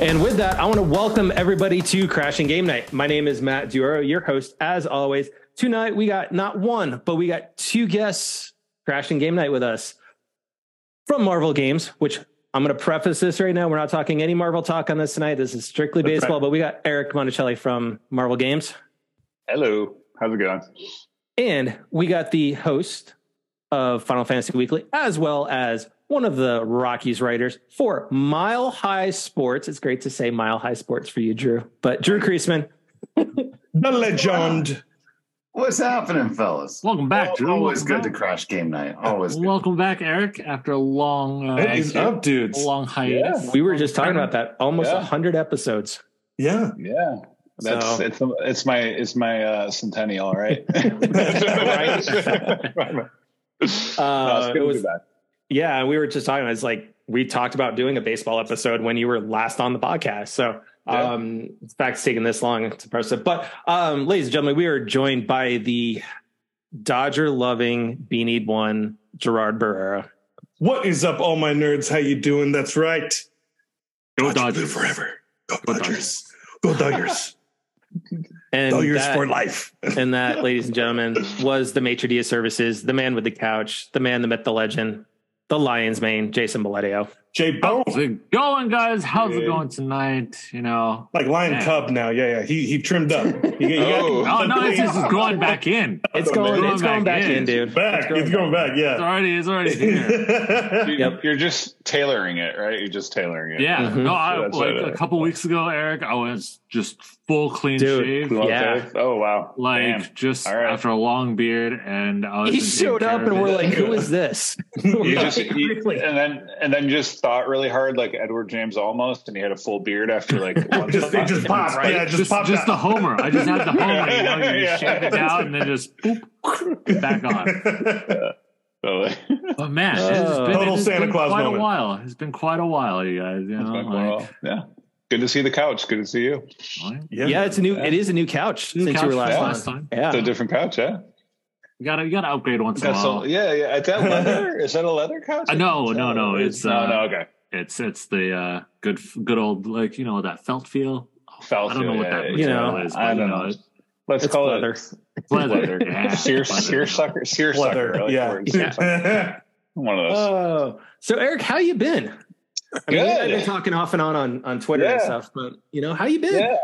And with that, I want to welcome everybody to Crashing Game Night. My name is Matt Duro, your host, as always. Tonight, we got not one, but we got two guests crashing game night with us from Marvel Games, which I'm going to preface this right now. We're not talking any Marvel talk on this tonight. This is strictly That's baseball, right. but we got Eric Monacelli from Marvel Games. Hello. How's it going? And we got the host of Final Fantasy Weekly, as well as one of the Rockies writers for Mile High Sports. It's great to say Mile High Sports for you, Drew. But Drew Creasman, The legend. What's happening, fellas? Welcome back, Drew. Always Welcome good to back. crash game night. Always good. Welcome back, Eric. After a long, uh, It is up, dudes. long hiatus. we were just talking about that almost a Yeah. 100 episodes. Yeah. Yeah. That's So- it's it's my it's my uh, centennial, right? Uh, No, it's it good to was- be back. Yeah, we were just talking. It's like we talked about doing a baseball episode when you were last on the podcast. So Yeah. um the fact it's taking this long to process. But um, ladies and gentlemen, we are joined by the Dodger loving Beanie one, Gerard Barrera. What is up, all my nerds? How you doing? That's right. Go Dodgers Dodgers. live forever. Go Go Dodgers. Go Dodgers. And Dodgers that, for life. and that, ladies and gentlemen, was the maitre d' services, the man with the couch, the man, the myth, the legend, the Lions mane, Jason Beledio. J Bone. How's it going, guys? How's it going tonight? You know. Like Lion Man. Cub now. Yeah, yeah. He he trimmed up. He, he Oh. got, Oh no, it's just going back in. It's going, man. it's going back, Back in, in. dude. back. It's going back. It's Yeah. already, it's already here. You- Yep. You're just tailoring it, right? You're just tailoring it. Yeah. Mhm. No, I, That's like right. a couple weeks ago, Eric, I was just full clean Dude. shave. Okay. Yeah. Oh wow. Like Damn. just All right. after a long beard, and I was He showed up and we're like, who is this? You just you- and then and then just thought really hard like Edward James almost, and he had a full beard after like one Just, it just popped. Right. Yeah, just, just, popped just the homer. I just had the homer. You know, you Yeah. just shave it down and then just boop, back on. So, like, But man, it's Oh. Uh, been, Total it's Santa been Claus quite moment. a while. It's been quite a while, you guys. You know, well, like, yeah. Good to see the couch. Good to see you. like, yeah, it's a new. It is a new couch New since couch you were last, yeah. last time. Yeah, It's a different couch, yeah. you gotta you gotta upgrade once in a while. some, yeah, yeah. Is that leather? Is that a leather couch? Uh, no, no, no, it's, no, uh, no. Okay. It's it's the uh, good good old like you know that felt feel. Felt I don't know what yeah, that yeah, You know, material is, but I don't know, know. Let's It's call leather. it leather. yeah, sear, leather. sear sucker, seer sucker. Leather. like Yeah. the word seer sucker. One of those. Oh, so Eric, how you been? I mean, Good. I've been talking off and on on, on Twitter and stuff, but you know, how you been? Yeah,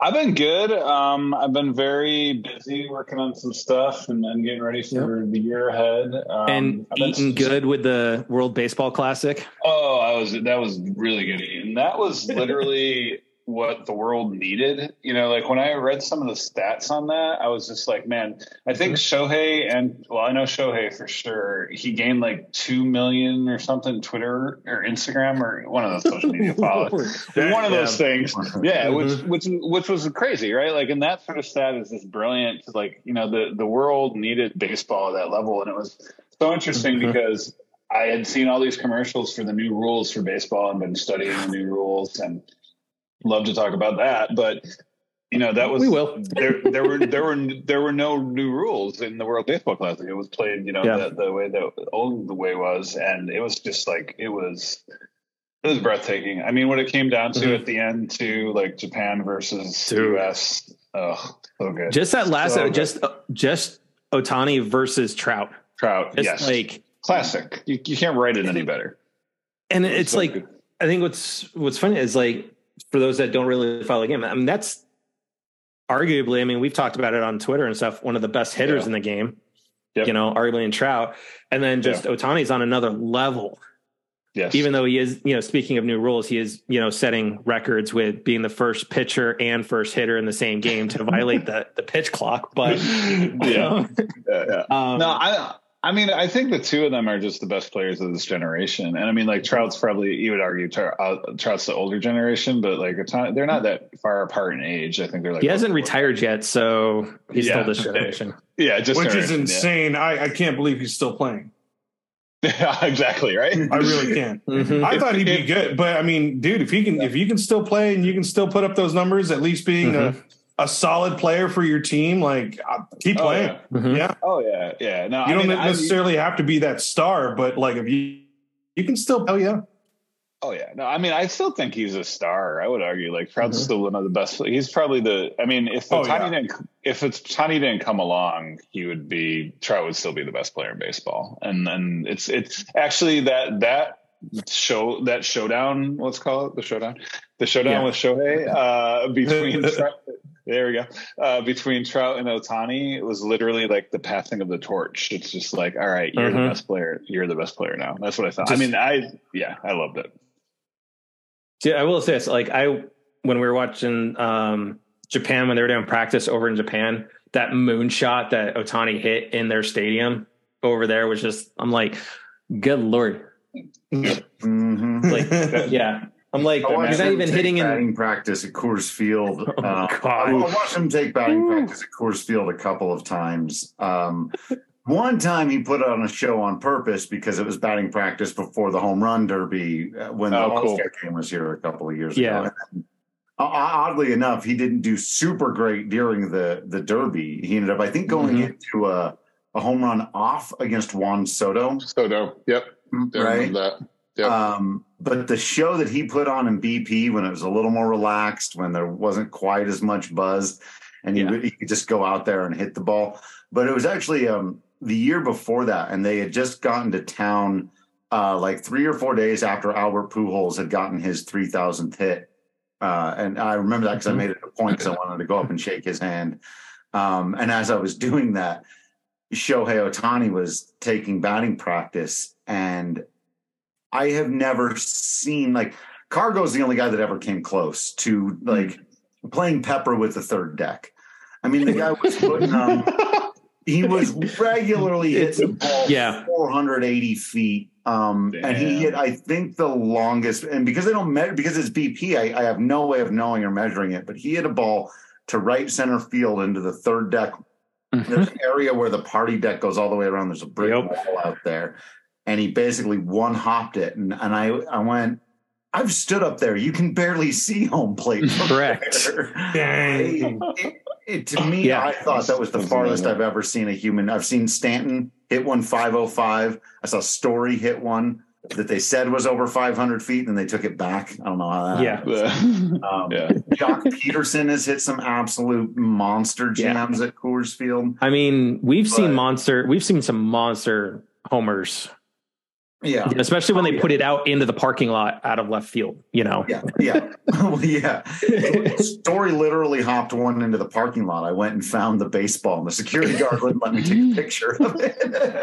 I've been good. Um, I've been very busy working on some stuff and, and getting ready for the year ahead. Um, And I've been- eating good with the World Baseball Classic. Oh, I was that was really good eating. That was literally what the world needed. You know, like when I read some of the stats on that, I was just like, man, I think Shohei and well, I know Shohei for sure. He gained like two million or something Twitter or Instagram or one of those social media followers. one of those things. Yeah, which which which was crazy, right? Like, and that sort of stat is just brilliant. Like, you know, the the world needed baseball at that level, and it was so interesting Mhm. because I had seen all these commercials for the new rules for baseball and been studying the new rules and love to talk about that, but. You know that was We will. there. There were there were there were no new rules in the World Baseball Classic. It was played, you know, Yeah. the, the way the old the way was, and it was just like it was it was breathtaking. I mean, what it came down to Mhm. at the end, to like Japan versus Dude. US. Oh, so good. Just that last, So good. just just Otani versus Trout. Trout, Just yes, like, classic. You, you can't write it any better. and it's So like, good. I think what's what's funny is like for those that don't really follow the game. I mean, that's arguably. I mean, we've talked about it on Twitter and stuff. One of the best hitters Yeah. in the game. Yep. You know, arguably in Trout, and then just Otani's on another level. yes, even though he is, you know, speaking of new rules, he is, you know, setting records with being the first pitcher and first hitter in the same game to violate the the pitch clock. But yeah, yeah, yeah. um, No, I I mean I think the two of them are just the best players of this generation, and I mean like Trout's probably you would argue uh, Trout's the older generation, but like it's not, they're not that far apart in age. I think they're like he hasn't retired yet, so he's Yeah. still this generation. Yeah, just Which is generation, insane. I, I can't believe he's still playing. Yeah, exactly right. I really can't. Mhm. I thought he'd be good, but I mean, dude, if he can, if you can still play and you can still put up those numbers, at least being a, a solid player for your team, like uh, keep Oh, playing. yeah. Mhm. Yeah, Oh yeah, yeah. No, you I don't mean, I- necessarily have to be that star, but like if you you can still, oh yeah, Oh yeah, no, I mean, I still think he's a star. I would argue, like Trout's Mhm. still one of the best. He's probably the. I mean, if Oh, Otani yeah. didn't, if it's Otani didn't come along, he would be Trout would still be the best player in baseball. And then it's it's actually that that show that showdown. Let's call it the showdown. The showdown Yeah. with Shohei uh, between. Trout, there we go. Uh, between Trout and Otani, it was literally like the passing of the torch. It's just like, all right, you're Mhm. the best player. You're the best player now. That's what I thought. Just- I mean, I yeah, I loved it. Yeah, I will say this: like I, when we were watching um, Japan when they were doing practice over in Japan, that moonshot that Otani hit in their stadium over there was just. I'm like, good lord, Mhm. like yeah. I'm like, I you're not even take hitting in. batting practice at Coors Field. Oh, Uh, I I watched him take batting practice at Coors Field a couple of times. Um, one time he put on a show on purpose because it was batting practice before the home run derby uh, when the Oh, cool. All Star game was here a couple of years Yeah. ago. And, uh, oddly enough, he didn't do super great during the the derby. He ended up, I think, going Mhm. into a, a home run off against Juan Soto. So dope. Yep. I Right. Yep. Um, but the show that he put on in BP when it was a little more relaxed, when there wasn't quite as much buzz, and Yeah. he, he could just go out there and hit the ball. But it was actually um, the year before that, and they had just gotten to town uh, like three or four days after Albert Pujols had gotten his three thousandth hit. Uh, and I remember that because I Mhm. made it a point because I wanted to go up and shake his hand. Um, and as I was doing that, Shohei Otani was taking batting practice, and I have never seen like Cargo's the only guy that ever came close to like playing Pepper with the third deck. I mean, the guy was putting um, he was regularly hitting the ball Yeah. 480 feet. Um, and he hit, I think, the longest. And because they don't measure, because it's BP, I, I have no way of knowing or measuring it. But he hit a ball to right center field into the third deck there's an area where the party deck goes all the way around. There's a brick Yep. wall out there, and he basically one hopped it. And and I I went. I've stood up there. You can barely see home plate. Correct. Dang. It, it- to me, Yeah. I thought that was the farthest. I've ever seen a human. I've seen Stanton hit one 505. I saw Story hit one that they said was over 500 feet, and they took it back. I don't know how that. Yeah. Um, yeah. Joc Pederson has hit some absolute monster Yeah. jams at Coors Field. I mean, we've seen monster. We've seen some monster homers, Yeah. especially when Oh, they put it out into the parking lot out of left field. You know. Yeah, yeah, well, yeah. Story literally hopped one into the parking lot. I went and found the baseball, and the security guard wouldn't let me take a picture of it.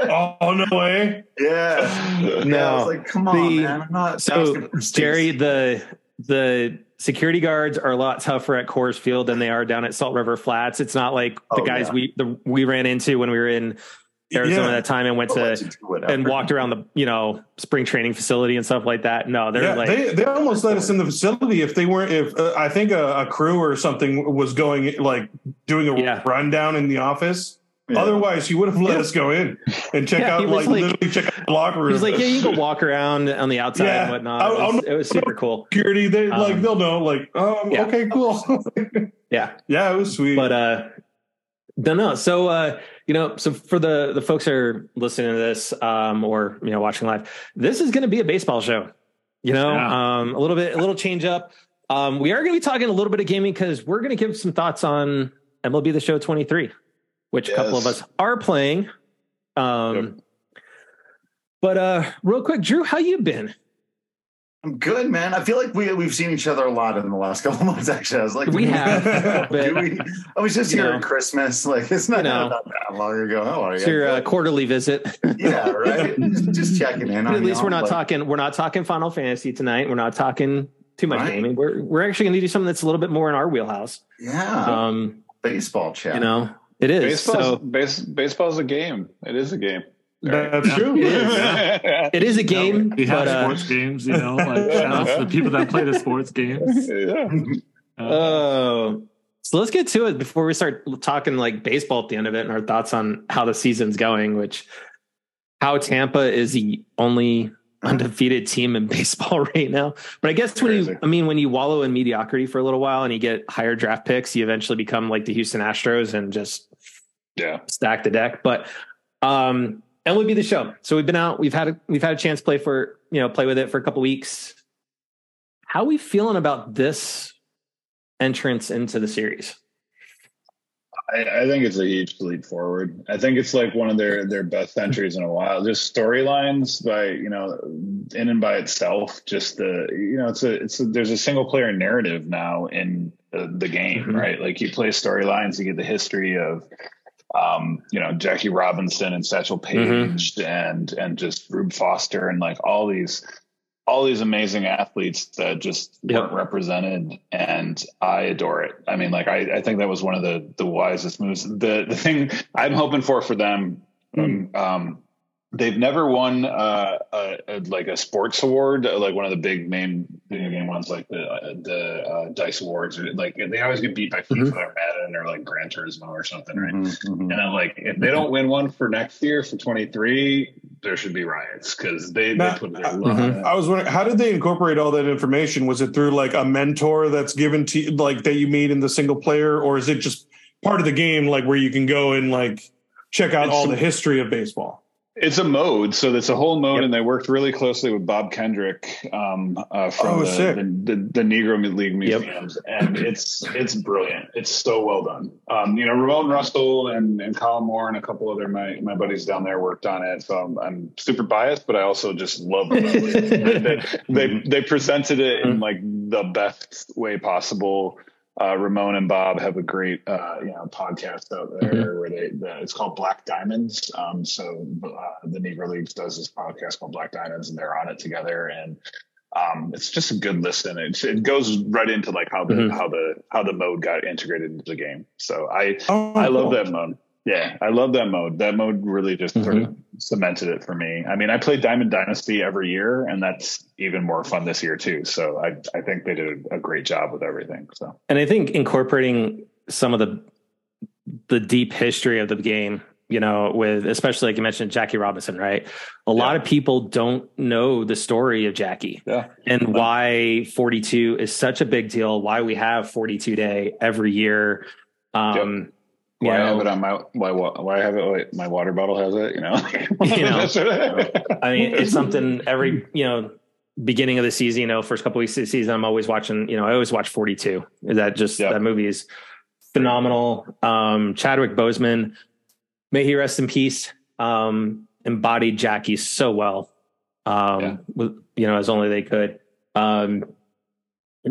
Oh no way! yeah, yeah. I No. was like, come on, The- man. I'm not So asking for space. Jerry, the the security guards are a lot tougher at Coors Field than they are down at Salt River Fields. It's not like the Oh, guys yeah. we the, we ran into when we were in Arizona Yeah. that time and went I'll to you do whatever. and walked around the you know spring training facility and stuff like that. No, they're Yeah, like they they almost let us in the facility if they weren't. If uh, I think a, a crew or something was going like doing a Yeah. rundown in the office. Yeah. Otherwise, he would have let Yeah. us go in and check Yeah, he out was like, like- literally check out the locker room. He was like, yeah, you can walk around on the outside Yeah. and whatnot. I'll- It I'll was, it was super cool. security. They like Um, they'll know. Like, um, yeah. okay, cool. Yeah. yeah, it was sweet. But uh no, no. So uh, you know, so for the the folks that are listening to this, um, or you know, watching live, this is gonna be a baseball show. You know, Yeah. um, a little bit, a little change up. Um, we are gonna be talking a little bit of gaming because we're gonna give some thoughts on MLB the show 23, which a couple of us are playing. Um Yep. but uh real quick, Drew, how you been? I'm good, man. I feel like we we've seen each other a lot in the last couple of months. Actually, I was like, We have, but we? I was just here know. at Christmas. Like, it's not, You know. not that long ago. How are you? it's your uh, quarterly visit. yeah, right. just, just checking in. But on at least we're not like- talking we're not talking Final Fantasy tonight. We're not talking too much Right. gaming. We're we're actually going to do something that's a little bit more in our wheelhouse. Yeah, Um, baseball chat. you know, it is. Baseball's, So base, baseball's a game. It is a game. That's true. It is. it is a game, We have but uh, sports games, you know, like shout out to the people that play the sports games. yeah. Uh, oh, so let's get to it before we start talking like baseball at the end of it and our thoughts on how the season's going. Which how Tampa is the only undefeated team in baseball right now. But I guess when Crazy. you, I mean, when you wallow in mediocrity for a little while and you get higher draft picks, you eventually become like the Houston Astros and just Yeah. stack the deck. But um MLB the show. So we've been out. We've had a, we've had a chance to play for you know play with it for a couple weeks. how are we feeling about this entrance into the series? I, I, think it's a huge leap forward. I think it's like one of their their best entries in a while. Just storylines by you know in and by itself. Just the you know it's a it's a, there's a single player narrative now in the, the game, mm-hmm. right? Like you play storylines, you get the history of um, you know Jackie Robinson and Satchel mm-hmm. Paige mm-hmm. and and just Rube Foster and like all these all these amazing athletes that just yep. weren't represented and I adore it. I mean, like I, I think that was one of the the wisest moves. The the thing I'm hoping for for them mm. um, they've never won uh, a, a, like a sports award, like one of the big main video game ones, like the uh, the uh, Dice Awards. Like they always get beat by FIFA mm-hmm. or Madden or like Gran Turismo or something, right? Mm-hmm, mm-hmm. And I'm like, if they don't win one for next year for 23, there should be riots because they, they put their mm-hmm. I was wondering, how did they incorporate all that information? Was it through like a mentor that's given to like that you meet in the single player, or is it just part of the game, like where you can go and like check out it's all the history of baseball? It's a mode, so it's a whole mode, yep. and they worked really closely with Bob Kendrick um, uh, from oh, the, the, the, the, Negro League museums, yep. and it's it's brilliant. It's so well done. Um, you know, Ramone Russell and, and Colin Moore and a couple other my my buddies down there worked on it, so I'm, I'm super biased, but I also just love it. they, they they presented it in like the best way possible uh, Ramone and Bob have a great uh, you know podcast out there mm-hmm. where they the, it's called Black Diamonds. Um, so uh, the Negro Leagues does this podcast called Black Diamonds, and they're on it together, and um, it's just a good listen. It, it goes right into like how the mm-hmm. how the how the mode got integrated into the game. So I oh, I love cool. that mode. Yeah, I love that mode. That mode really just mm-hmm. sort of cemented it for me. I mean, I play Diamond Dynasty every year, and that's even more fun this year too. So I I think they did a great job with everything. So and I think incorporating some of the the deep history of the game, you know, with especially like you mentioned Jackie Robinson, right? A yeah. lot of people don't know the story of Jackie, yeah, and why 42 is such a big deal. Why we have 42 day every year. Um, yep why know, have it on my why why have it like my water bottle has it you know? You know. I mean it's something every you know beginning of the season you know first couple weeks of the season i'm always watching you know i always watch 42 is that just yep. that movie is phenomenal. Um chadwick boseman may he rest in peace um embodied jackie so well um yeah. with, you know as only they could. Um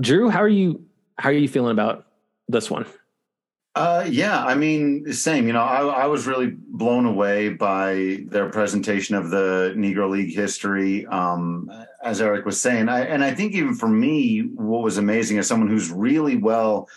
drew how are you how are you feeling about this one uh, yeah, I mean, same. You know, I, I, was really blown away by their presentation of the Negro League history, um, as Eric was saying. I, and I think even for me, what was amazing as someone who's really well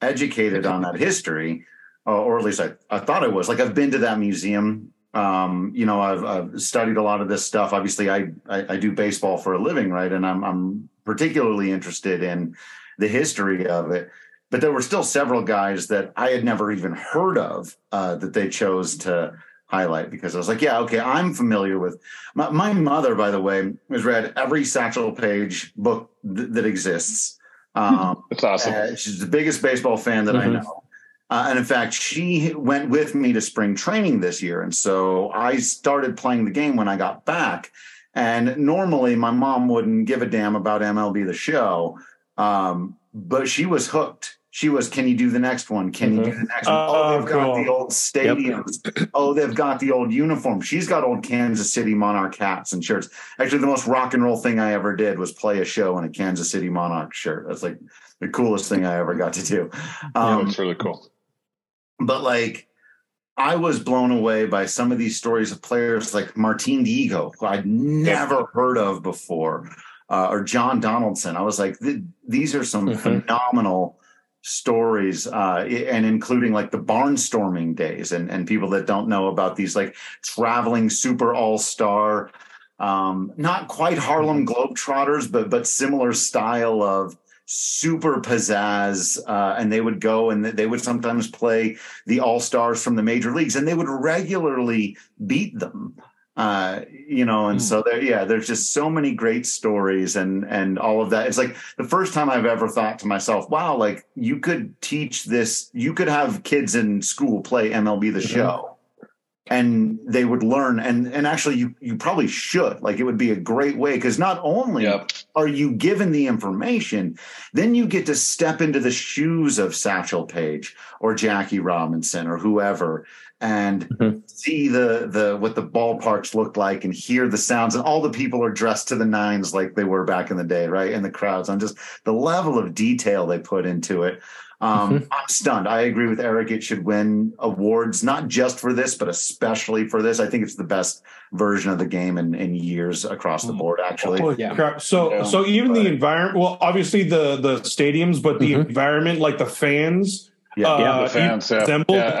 educated on that history, uh, or at least I, I thought I was. Like I've been to that museum. Um, you know, I've, I've, studied a lot of this stuff. Obviously, I, I, I do baseball for a living, right? And I'm I'm particularly interested in the history of it but there were still several guys that I had never even heard of uh, that they chose to highlight because I was like, yeah, okay, I'm familiar with. My, my mother, by the way, has read every Satchel Paige book th- that exists. Um, That's awesome. Uh, she's the biggest baseball fan that mm-hmm. I know. Uh, and in fact, she went with me to spring training this year. And so I started playing the game when I got back. And normally my mom wouldn't give a damn about MLB the show. Um, but she was hooked she was, can you do the next one? Can mm-hmm. you do mm-hmm. the next one? Oh, oh they've cool. got the old stadiums. Yep. oh, they've got the old uniforms. She's got old Kansas City Monarch hats and shirts. Actually, the most rock and roll thing I ever did was play a show in a Kansas City Monarch shirt. That's like the coolest thing I ever got to do. Um, yeah, that's really cool. But like, I was blown away by some of these stories of players like Martin Dihigo, who I'd never heard of before, uh, or John Donaldson. I was like, these are some mm-hmm. phenomenal stories uh, and including like the barnstorming days and, and people that don't know about these like traveling super all-star um, not quite harlem mm-hmm. globetrotters but but similar style of super pizzazz uh, and they would go and they would sometimes play the all-stars from the major leagues and they would regularly beat them uh you know and mm. so there yeah there's just so many great stories and and all of that it's like the first time i've ever thought to myself wow like you could teach this you could have kids in school play mlb the mm-hmm. show and they would learn and and actually you you probably should like it would be a great way because not only yep. are you given the information, then you get to step into the shoes of Satchel Paige or Jackie Robinson or whoever and Mhm. see the the what the ballparks look like and hear the sounds and all the people are dressed to the nines like they were back in the day, right? And the crowds on just the level of detail they put into it. Um, Mhm. I'm stunned. I agree with Eric. It should win awards, not just for this, but especially for this. I think it's the best version of the game in, in years across the board, actually. Holy Yeah. crap. So Yeah. so even the environment well obviously the the stadiums but the Mhm. environment like the fans Yeah. uh, Yeah, the fans, even yeah. resembled Yeah, the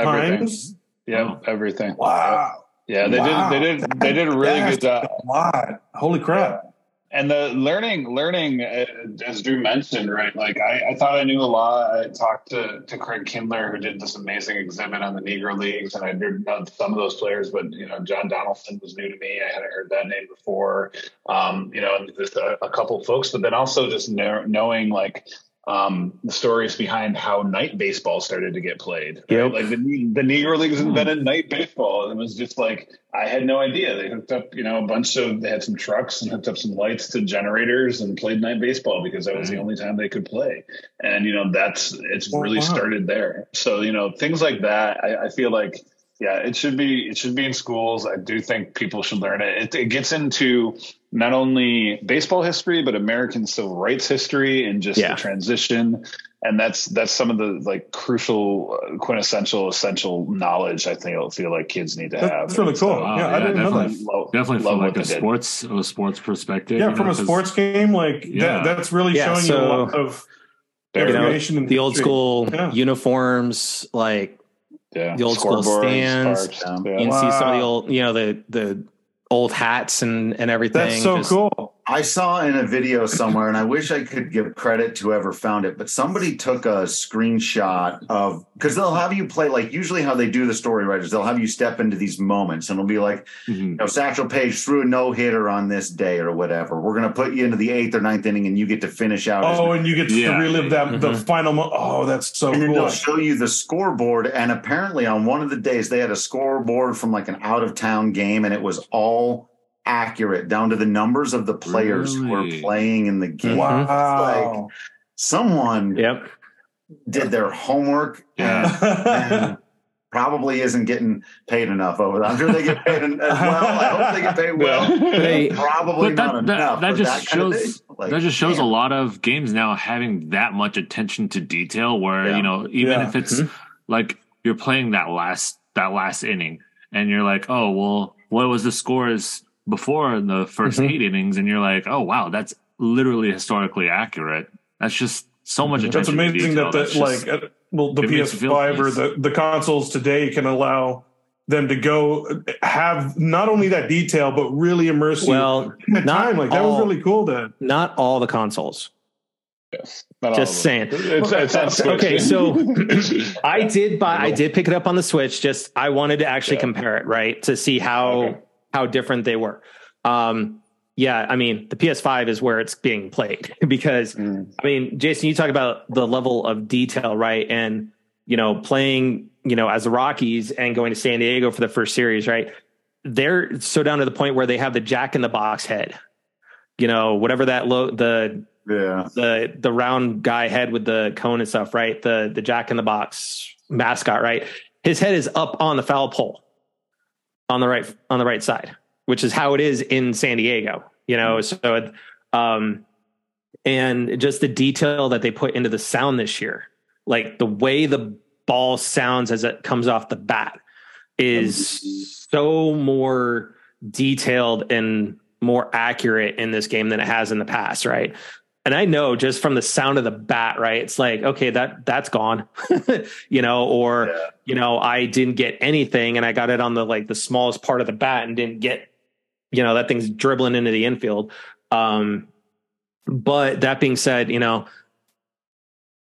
Yeah, everything. Wow. Yeah, they Wow. did. They did. They did a really good job. A lot. Holy crap. And the learning, learning, uh, as Drew mentioned, right? Like I, I thought I knew a lot. I talked to, to Craig Kindler, who did this amazing exhibit on the Negro Leagues, and I heard of some of those players. But you know, John Donaldson was new to me. I hadn't heard that name before. Um, you know, just a, a couple folks, but then also just know, knowing like um, the stories behind how night baseball started to get played. right? Yep. Like the, the Negro Leagues invented night baseball. And it was just like, I had no idea. They hooked up, you know, a bunch of, they had some trucks and hooked up some lights to generators and played night baseball because that was the only time they could play. And, you know, that's, it's Oh, really wow. started there. So, you know, things like that, I, I feel like, yeah, it should be it should be in schools. I do think people should learn it. It, it gets into not only baseball history but American civil rights history and just Yeah. the transition. And that's that's some of the like crucial, uh, quintessential, essential knowledge. I think I feel like kids need to have. That's really cool. so, Wow, yeah, I didn't know definitely. that. lo- Definitely love from like a they did. sports a sports perspective. Yeah, from know, a 'cause- sports game, like Yeah. that, that's really Yeah, showing you a lot of There you know, information and the old school Yeah. uniforms, like Yeah, the old school stands. parks, Yeah. yeah. you can see some of the old, you know, the the old hats and and everything. That's so Just- cool. I saw in a video somewhere, and I wish I could give credit to whoever found it, but somebody took a screenshot of because they'll have you play like usually how they do the story writers, they'll have you step into these moments, and it'll be like, Mhm. you know, Satchel Paige threw a no hitter on this day or whatever. We're gonna put you into the eighth or ninth inning, and you get to finish out. as Oh, and you get to Yeah. relive that the Mhm. final. Mo- oh, that's so and then cool. they'll show you the scoreboard. And apparently, on one of the days, they had a scoreboard from like an out of town game, and it was all accurate down to the numbers of the players who are playing in the mm-hmm. game. Wow. Someone Yep. did their homework Yeah. and probably isn't getting paid enough over that. I'm sure they get paid as well. I hope they get paid well. They, Probably But that- not that- enough. that for just kind of shows- Like, that just shows damn. a lot of games now having that much attention to detail where Yeah. you know even Yeah. if it's mm-hmm. like you're playing that last that last inning and you're like oh well what was the scores before in the 1st Mhm. eight innings and you're like oh wow that's literally historically accurate that's just so much attention That's to amazing detail. that the, That's just- like uh, well the it makes you feel PS5 or the the consoles today can allow them to go have not only that detail but really immerse you well, in the not time. Like that all- was really cool. To not all the consoles. Yes. Not Just of saying. It's, it's on Switch. Okay, so I did buy I did pick it up on the Switch. Just I wanted to actually Yeah. compare it, right? To see how Okay. How different they were. Um yeah, I mean the PS5 is where it's being played because Mm. I mean, Jason, you talk about the level of detail, right? And you know, playing, you know, as the Rockies and going to San Diego for the first series, right? They're so down to the point where they have the Jack in the Box head. You know, whatever that low the Yeah. the the round guy head with the cone and stuff, right? The the Jack in the Box mascot, right? His head is up on the foul pole on the right on the right side, which is how it is in San Diego. You know, so um, and just the detail that they put into the sound this year, like the way the ball sounds as it comes off the bat, is so more detailed and more accurate in this game than it has in the past, right? And I know just from the sound of the bat, right? It's like, okay, that that's gone, you know, or Yeah. you know, I didn't get anything and I got it on the like the smallest part of the bat and didn't get, you know, that thing's dribbling into the infield. Um, but that being said, you know,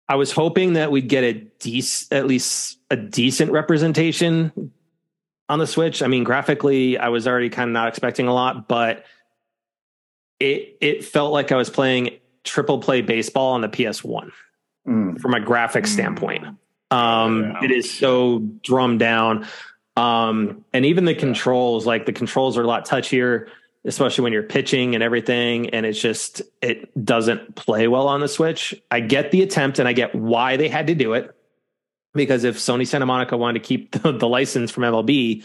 I was hoping that we'd get a decent, at least a decent representation on the Switch. I mean, graphically, I was already kind of not expecting a lot, but it it felt like I was playing triple play baseball on the PS1 Mm. from a graphic standpoint. Um, Yeah. It is so drummed down. Um, and even the controls, like the controls are a lot touchier. especially when you're pitching and everything. And it's just, it doesn't play well on the Switch. I get the attempt and I get why they had to do it. Because if Sony Santa Monica wanted to keep the, the license from MLB,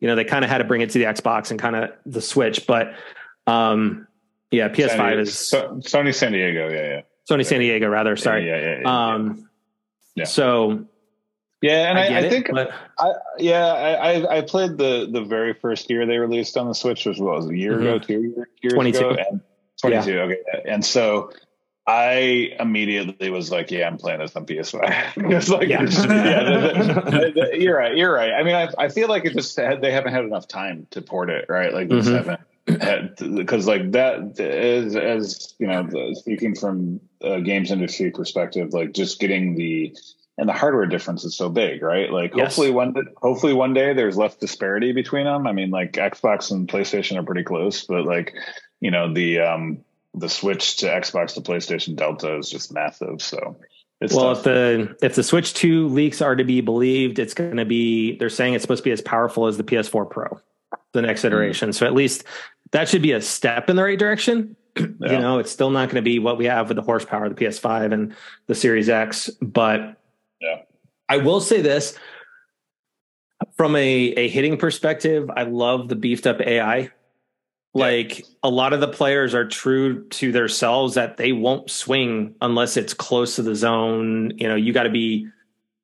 you know, they kind of had to bring it to the Xbox and kind of the Switch. But um, yeah, PS5 San is so, Sony San Diego. Yeah, yeah. Sony San Diego, rather. Sorry. Yeah, yeah, yeah. yeah. Um, Yeah. so yeah and I I, I, it, think but I, yeah, I, I played the the very first year they released on the Switch, which was a year Mhm. ago, two year- years 22. ago, and twenty two. Okay, and so I immediately was like, "Yeah, I'm playing this on PS5." it's like, Yeah. just- yeah, the- the- the- you're right, you're right. I mean, I, I feel like it just had, they haven't had enough time to port it, right? Like, Mhm. haven't because like that as as you know, the, speaking from a games industry perspective, like just getting the and the hardware difference is so big, right? Like Yes. hopefully one hopefully one day there's less disparity between them. I mean, like Xbox and PlayStation are pretty close, but like you know the um the switch to Xbox to PlayStation Delta is just massive. So it's well, tough. if the if the Switch Two leaks are to be believed, it's going to be. They're saying it's supposed to be as powerful as the PS4 Pro, the next Mm-hmm. iteration. So at least that should be a step in the right direction. You know, it's still not going to be what we have with the horsepower of the PS5 and the Series X, but Yeah. I will say this from a a hitting perspective. I love the beefed up AI. Like a lot of the players are true to themselves that they won't swing unless it's close to the zone. You know, you got to be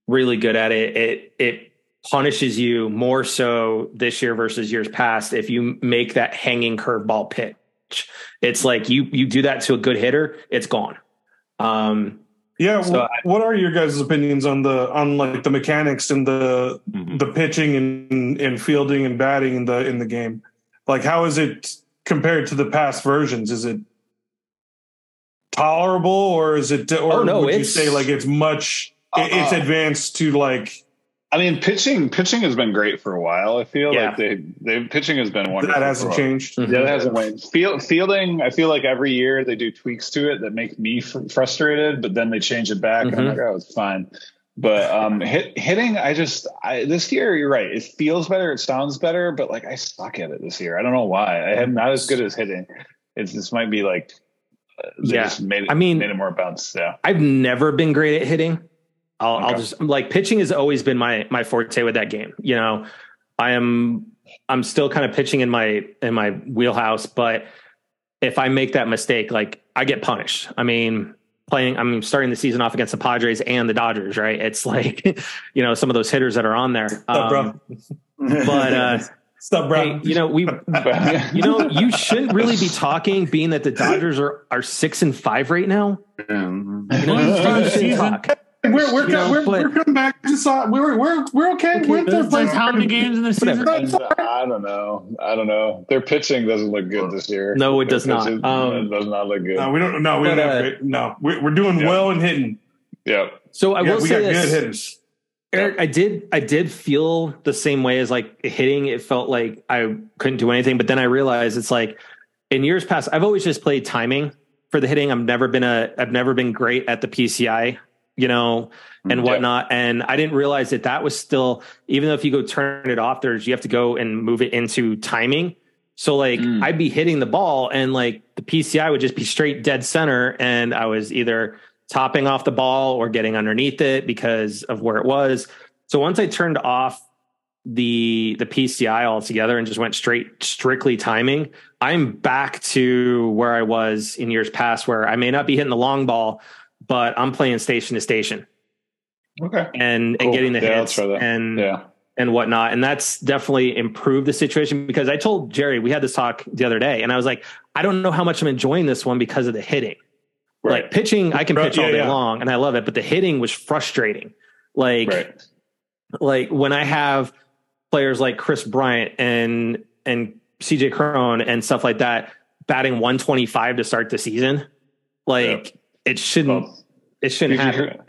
really good at it. It it punishes you more so this year versus years past if you make that hanging curveball pitch. It's like you you do that to a good hitter, it's gone. Um, Yeah, So wh- what are your guys' opinions on the on like the mechanics and the Mhm. the pitching and, and fielding and batting in the in the game? Like, how is it compared to the past versions? Is it tolerable, or is it, or Oh, no, would you say like it's much? it- it's Uh-uh. advanced to like I mean, pitching pitching has been great for a while. I feel Yeah. like they they pitching has been wonderful. that hasn't for a while. changed. Yeah, that hasn't waned. Field, fielding, I feel like every year they do tweaks to it that make me fr- frustrated, but then they change it back, and I'm like, oh, it's fine. But um, hit, hitting, I just I, this year, you're right. It feels better, it sounds better, but like I suck at it this year. I don't know why. I am not as good as hitting. It's this might be like uh, they Yeah. just made it. I mean- made it more bounce. Yeah, I've never been great at hitting. I'll, I'll just like pitching has always been my my forte with that game. You know, I am I'm still kind of pitching in my in my wheelhouse, but if I make that mistake, like I get punished. I mean, playing I'm starting the season off against the Padres and the Dodgers, right? It's like, you know, some of those hitters that are on there. Stop, Um, bro. but uh Stop, bro. hey, you know, we you know, you shouldn't really be talking being that the Dodgers are are 6 and 5 right now. Um, You know, you Start shouldn't season. talk. We're we're, know, we're, we're coming back to so- we're we're we're okay. Okay, we're they're playing how many games in the season? Whatever. And I don't know. I don't know. Their pitching doesn't look good this year. No, it Their does not. pitching Um, does not look good. No, we don't. No, we but, don't. Have, uh, no, we're, we're doing Yeah. well and hitting. yeah. So I yeah, will we say got this. good hitters. Eric, I did I did feel the same way as like hitting. It felt like I couldn't do anything, but then I realized it's like in years past, I've always just played timing for the hitting. I've never been a I've never been great at the PCI, you know, and Yeah. whatnot. And I didn't realize that that was still even though if you go turn it off, there's you have to go and move it into timing. So like Mm. I'd be hitting the ball and like the PCI would just be straight dead center, and I was either topping off the ball or getting underneath it because of where it was. So once I turned off the the PCI altogether and just went straight strictly timing, I'm back to where I was in years past where I may not be hitting the long ball, but I'm playing station to station Okay. and Cool. and getting the Yeah, hits and Yeah. and whatnot. And that's definitely improved the situation because I told Jerry, we had this talk the other day, and I was like, I don't know how much I'm enjoying this one because of the hitting. Right. Like pitching, I can Right, pitch all yeah, day yeah. long and I love it, but the hitting was frustrating. Like, right. like when I have players like Kris Bryant and and CJ Cron and stuff like that batting 125 to start the season, like it shouldn't Well, it shouldn't happen.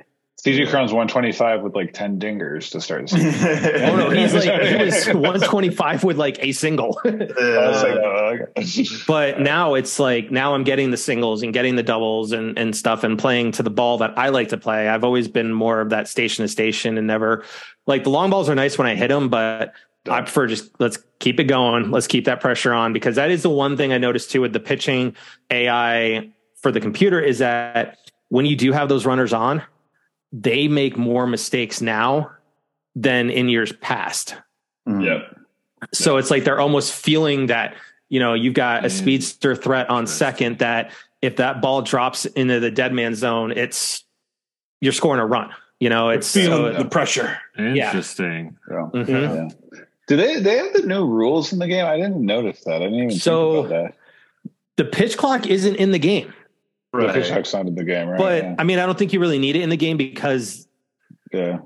CJ, CJ Cron's 125 with like 10 dingers to start. the season. Oh no, he's like he was 125 with like a single. I was like, oh, okay. but now it's like now I'm getting the singles and getting the doubles and and stuff and playing to the ball that I like to play. I've always been more of that station to station and never like the long balls are nice when I hit them, but I prefer just let's keep it going. Let's keep that pressure on because that is the one thing I noticed too with the pitching AI for the computer is that when you do have those runners on, they make more mistakes now than in years past. Mm. Yep. So it's like they're almost feeling that, you know, you've got a Mm. speedster threat on second that if that ball drops into the dead man zone, it's you're scoring a run. You know, it's feeling so, the pressure. Interesting. Yeah. Mhm. Yeah. Do they they have the new rules in the game? I didn't notice that. I didn't even So- think about the pitch clock isn't in the game. That. The Right. fish not in the game, right? But yeah. I mean, I don't think you really need it in the game because yeah.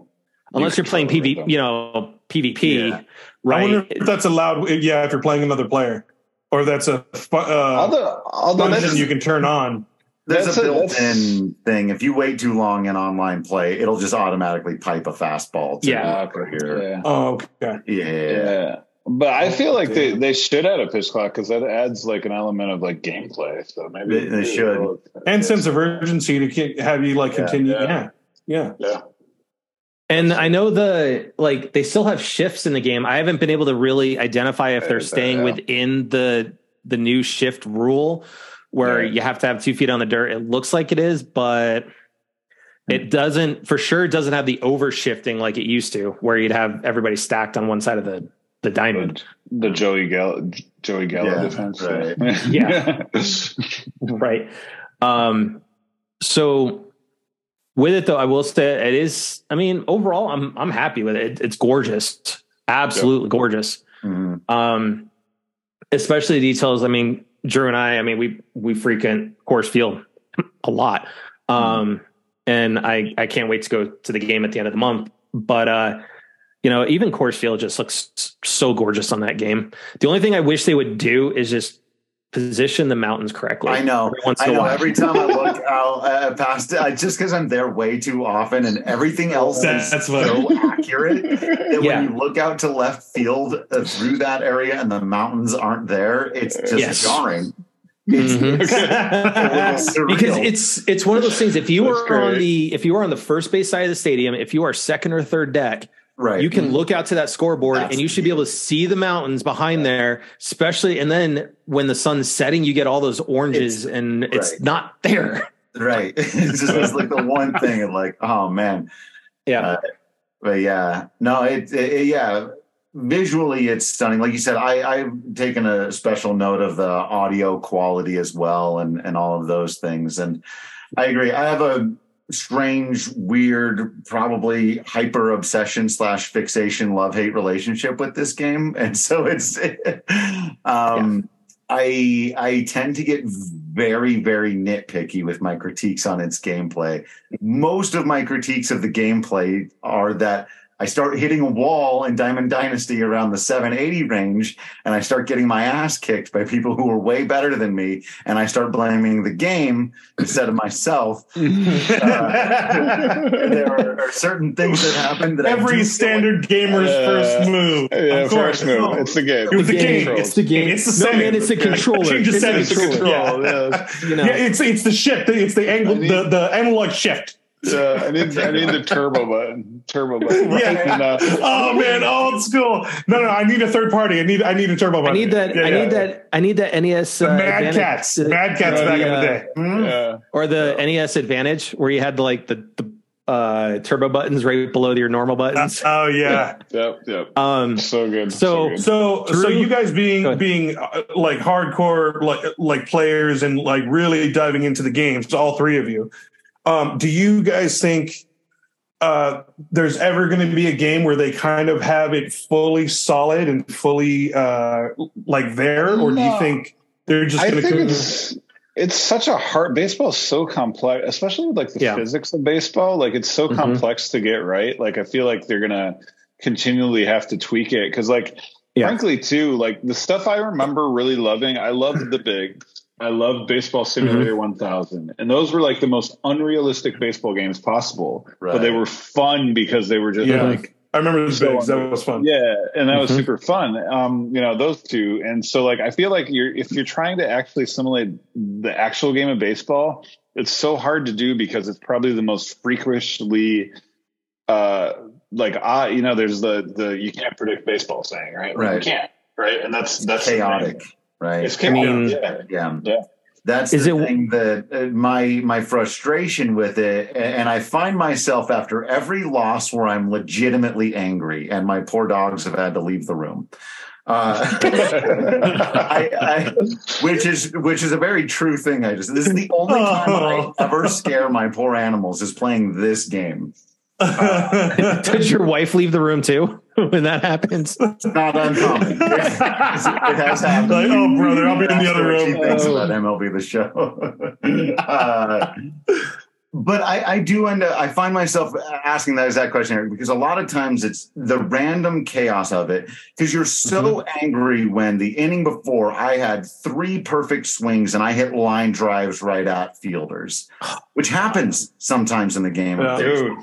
unless You you're playing control it, PV, though. you know, PvP, Yeah. I right? wonder if that's allowed. Yeah, if you're playing another player, or that's a fu- uh, although although function that's, you can turn on. There's That's a a- built-in thing. If you wait too long in online play, it'll just automatically pipe a fastball. To Yeah. Ah, here. yeah. Oh, okay. Yeah. Yeah. But I oh, feel like they, they should add a pitch clock because that adds like an element of like gameplay. So maybe They- they should. And sense of urgency to ke- have you like Yeah, continue. yeah. Yeah, yeah. Yeah. And I know the like they still have shifts in the game. I haven't been able to really identify if they're Yeah, staying yeah. within the the new shift rule where Yeah. you have to have two feet on the dirt. It looks like it is, but it doesn't for sure doesn't have the over shifting like it used to, where you'd have everybody stacked on one side of the the diamond. The Joey Gallo Joey Gallo Yeah, defense. right. Yeah. right. Um so with it though, I will say it is I mean, overall I'm I'm happy with it. It's gorgeous. Absolutely gorgeous. Mhm. Um especially the details. I mean, Drew and I, I mean, we we frequent Coors Field a lot. Um and I I can't wait to go to the game at the end of the month. But uh you know, even Coors Field just looks so gorgeous on that game. The only thing I wish they would do is just position the mountains correctly. I know. Every once I know. Every time I look out uh, past it, I, just because I'm there way too often, and everything else That's is what- so accurate that Yeah. when you look out to left field uh, through that area and the mountains aren't there, it's just Yes. jarring. It's, Mhm. it's surreal. because it's it's one of those things. If you That's are on the if you are on the first base side of the stadium, if you are second or third deck, right. you can look out to that scoreboard That's and you should be able to see the mountains behind there. Especially, and then when the sun's setting, you get all those oranges, and it's right. not there. right. it's just it's like the one thing of like, oh man. Yeah, Uh, but yeah, no, it, it yeah. Visually, it's stunning. Like you said, I, I've taken a special note of the audio quality as well, and and all of those things. And I agree. I have a strange, weird, probably hyper obsession slash fixation, love hate relationship with this game, and so it's. um, I I tend to get very very nitpicky with my critiques on its gameplay. Most of my critiques of the gameplay are that I start hitting a wall in Diamond Dynasty around the 780 range, and I start getting my ass kicked by people who are way better than me, and I start blaming the game instead of myself. Uh, there are, are certain things that happen that Every do standard gamer's Uh, first move. Yeah, of course. first move. It's the game. It was the game. Controls. It's the game. It's the no setting. man, it's the controller. Change the It's the settings. controller. Control, yeah. You know, Yeah, it's it's the shift. It's the angle. I need- the the analog shift. Yeah, I need I need the turbo button. Turbo button. Yeah. And, uh, Oh man, old school. No, no, I need a third party. I need I need a turbo. button. I button. need that. Yeah, I yeah. need that. I need that NES The uh, Mad Advantage, Cats. uh, Mad Catz uh, back in the day. Hmm? yeah. or the NES Advantage, where you had the like the the uh, turbo buttons right below your normal buttons. Oh yeah. Yep. Yep. Um, So good. So- good. So so you guys being being uh, like hardcore like like players and like really diving into the games, all three of you. Um, do you guys think uh, there's ever going to be a game where they kind of have it fully solid and fully uh, like there, or do you think they're just I going think to? it's it's such a hard baseball is so complex, especially with like the Yeah. physics of baseball. Like it's so Mhm. complex to get right. Like I feel like they're gonna continually have to tweak it because like Yeah. frankly too, like the stuff I remember really loving, I loved the big. I loved Baseball Simulator 1000. And those were like the most unrealistic baseball games possible. But they were fun because they were just Yeah. like I remember those So. That was fun. yeah, and that was Mhm. super fun. Um, you know, those two. And so like I feel like you're if you're trying to actually simulate the actual game of baseball, it's so hard to do because it's probably the most freakishly uh like I, you know, there's the the you can't predict baseball saying, right? Right. You can't, right? And that's that's chaotic, thing. Right? It's I mean- yeah. yeah. Yeah. That's Is the it- thing that uh, my my frustration with it, and I find myself after every loss where I'm legitimately angry, and my poor dogs have had to leave the room. Uh, I, I, which is which is a very true thing. I just this is the only time I ever scare my poor animals is playing this game. Did your wife leave the room too when that happens? It's not uncommon. it has happened. Like, oh, brother, I'll be in the other room. She thinks about MLB the show. uh, but I, I do end up, I find myself asking that exact question Eric, because a lot of times it's the random chaos of it. Because you're so Mm-hmm. angry when the inning before I had three perfect swings and I hit line drives right at fielders, which happens sometimes in the game. Yeah. Dude.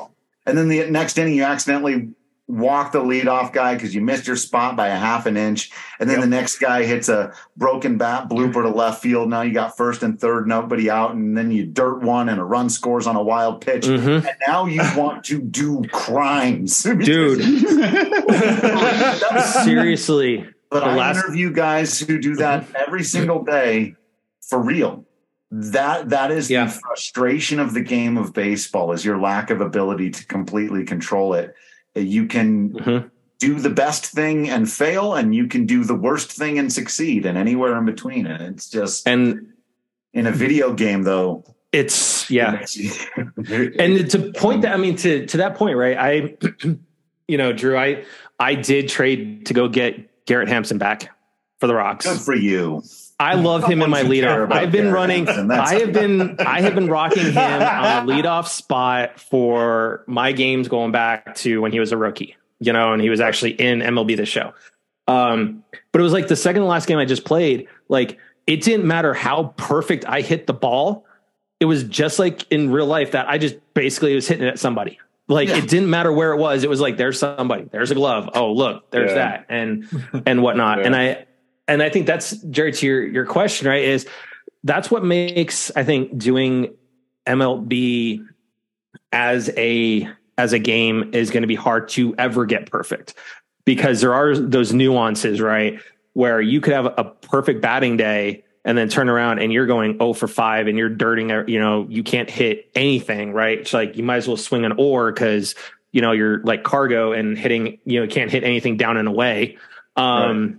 And then the next inning, you accidentally walk the leadoff guy because you missed your spot by a half an inch. And then the next guy hits a broken bat blooper to left field. Now you got first and third, nobody out. And then you dirt one and a run scores on a wild pitch. Mhm. And now you want to do crimes. Dude, seriously. But the I last- interview guys who do that every single day for real. That that is Yeah. the frustration of the game of baseball is your lack of ability to completely control it. You can Mhm. do the best thing and fail, and you can do the worst thing and succeed, and anywhere in between. And it's just And in a video game, though. it's, yeah. it makes you- and to point that i mean to to that point right i you know drew i i did trade to go get garrett hampson back for the rocks good for you. I love him in my Someone should care leadoff i've been running i have been i have been rocking him on a leadoff spot for my games going back to when he was a rookie you know and he was actually in mlb the show um but it was like the second to last game i just played like it didn't matter how perfect i hit the ball it was just like in real life that I just basically was hitting it at somebody. Like Yeah. it didn't matter where it was. It was like there's somebody, there's a glove. Oh look, there's Yeah. that, and and whatnot. Yeah. And I and I think that's Jerry to your your question right is that's what makes I think doing MLB as a as a game is going to be hard to ever get perfect because there are those nuances right where you could have a perfect batting day and then turn around and you're going 0 for 5 and you're dirting, you know, you can't hit anything, right? It's like you might as well swing an oar because, you know, you're like cargo and hitting, you know, can't hit anything down and away. Um,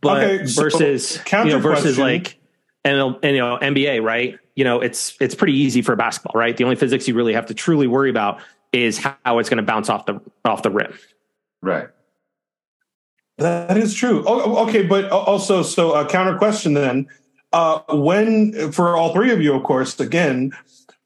but Okay, so versus, you know, versus question. like, and, and you know, NBA, right? You know, it's, it's pretty easy for basketball, right? The only physics you really have to truly worry about is how it's going to bounce off the, off the rim. right. That is true. Oh, okay, but also, so a counter question then. Uh, when, for all three of you, of course, again,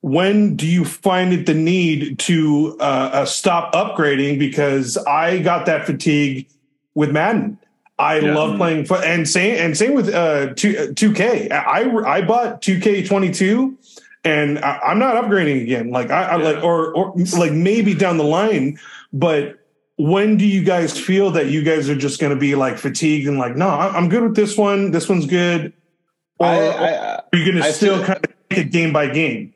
when do you find it the need to uh, uh, stop upgrading? Because I got that fatigue with Madden. I Yeah. love playing foot, and same and same with uh, two two K. I I bought two K twenty two, and I, I'm not upgrading again. Like I, I like or or like maybe down the line, but when do you guys feel that you guys are just going to be like fatigued and like, no, I- I'm good with this one. This one's good. Or I, are you going to still kind of take it game by game?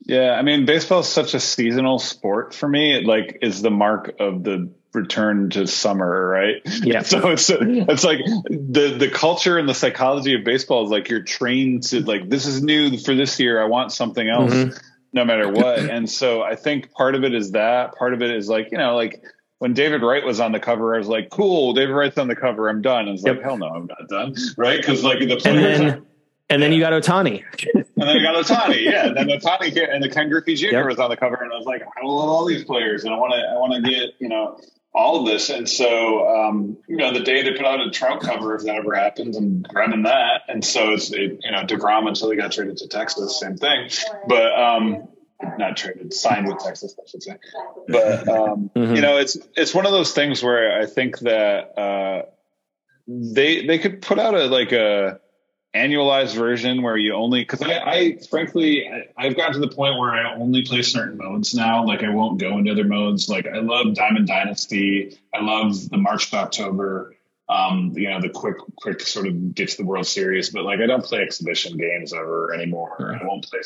Yeah, I mean, baseball is such a seasonal sport for me. It like is the mark of the return to summer, right? Yeah. So it's it's like the the culture and the psychology of baseball is like you're trained to like this is new for this year. I want something else, Mhm. no matter what. And so I think part of it is that. Part of it is like you know like. When David Wright was on the cover, I was like, "Cool, David Wright's on the cover. I'm done." And it's like, "Hell no, I'm not done." Right? Because like the players. And then, and then you got Ohtani. and then I got Ohtani, yeah. And then Ohtani here, and the Ken Griffey Jr. Yep. was on the cover, and I was like, I love all these players, and I want to, I want to get, you know, all of this. And so, um, you know, the day they put out a Trout cover, if that ever happens, I'm grabbing that. And so it's, it, you know, deGrom until he got traded to Texas, same thing. But um, not traded, signed with Texas, I should say. But um, Mhm. you know, it's it's one of those things where I think that uh, they they could put out a like a annualized version where you only because I, I frankly I, I've gotten to the point where I only play certain modes now. Like I won't go into other modes. Like I love Diamond Dynasty. I love the March to October. um, you know, the quick, quick sort of get to the World Series. But like, I don't play exhibition games ever anymore. I won't play.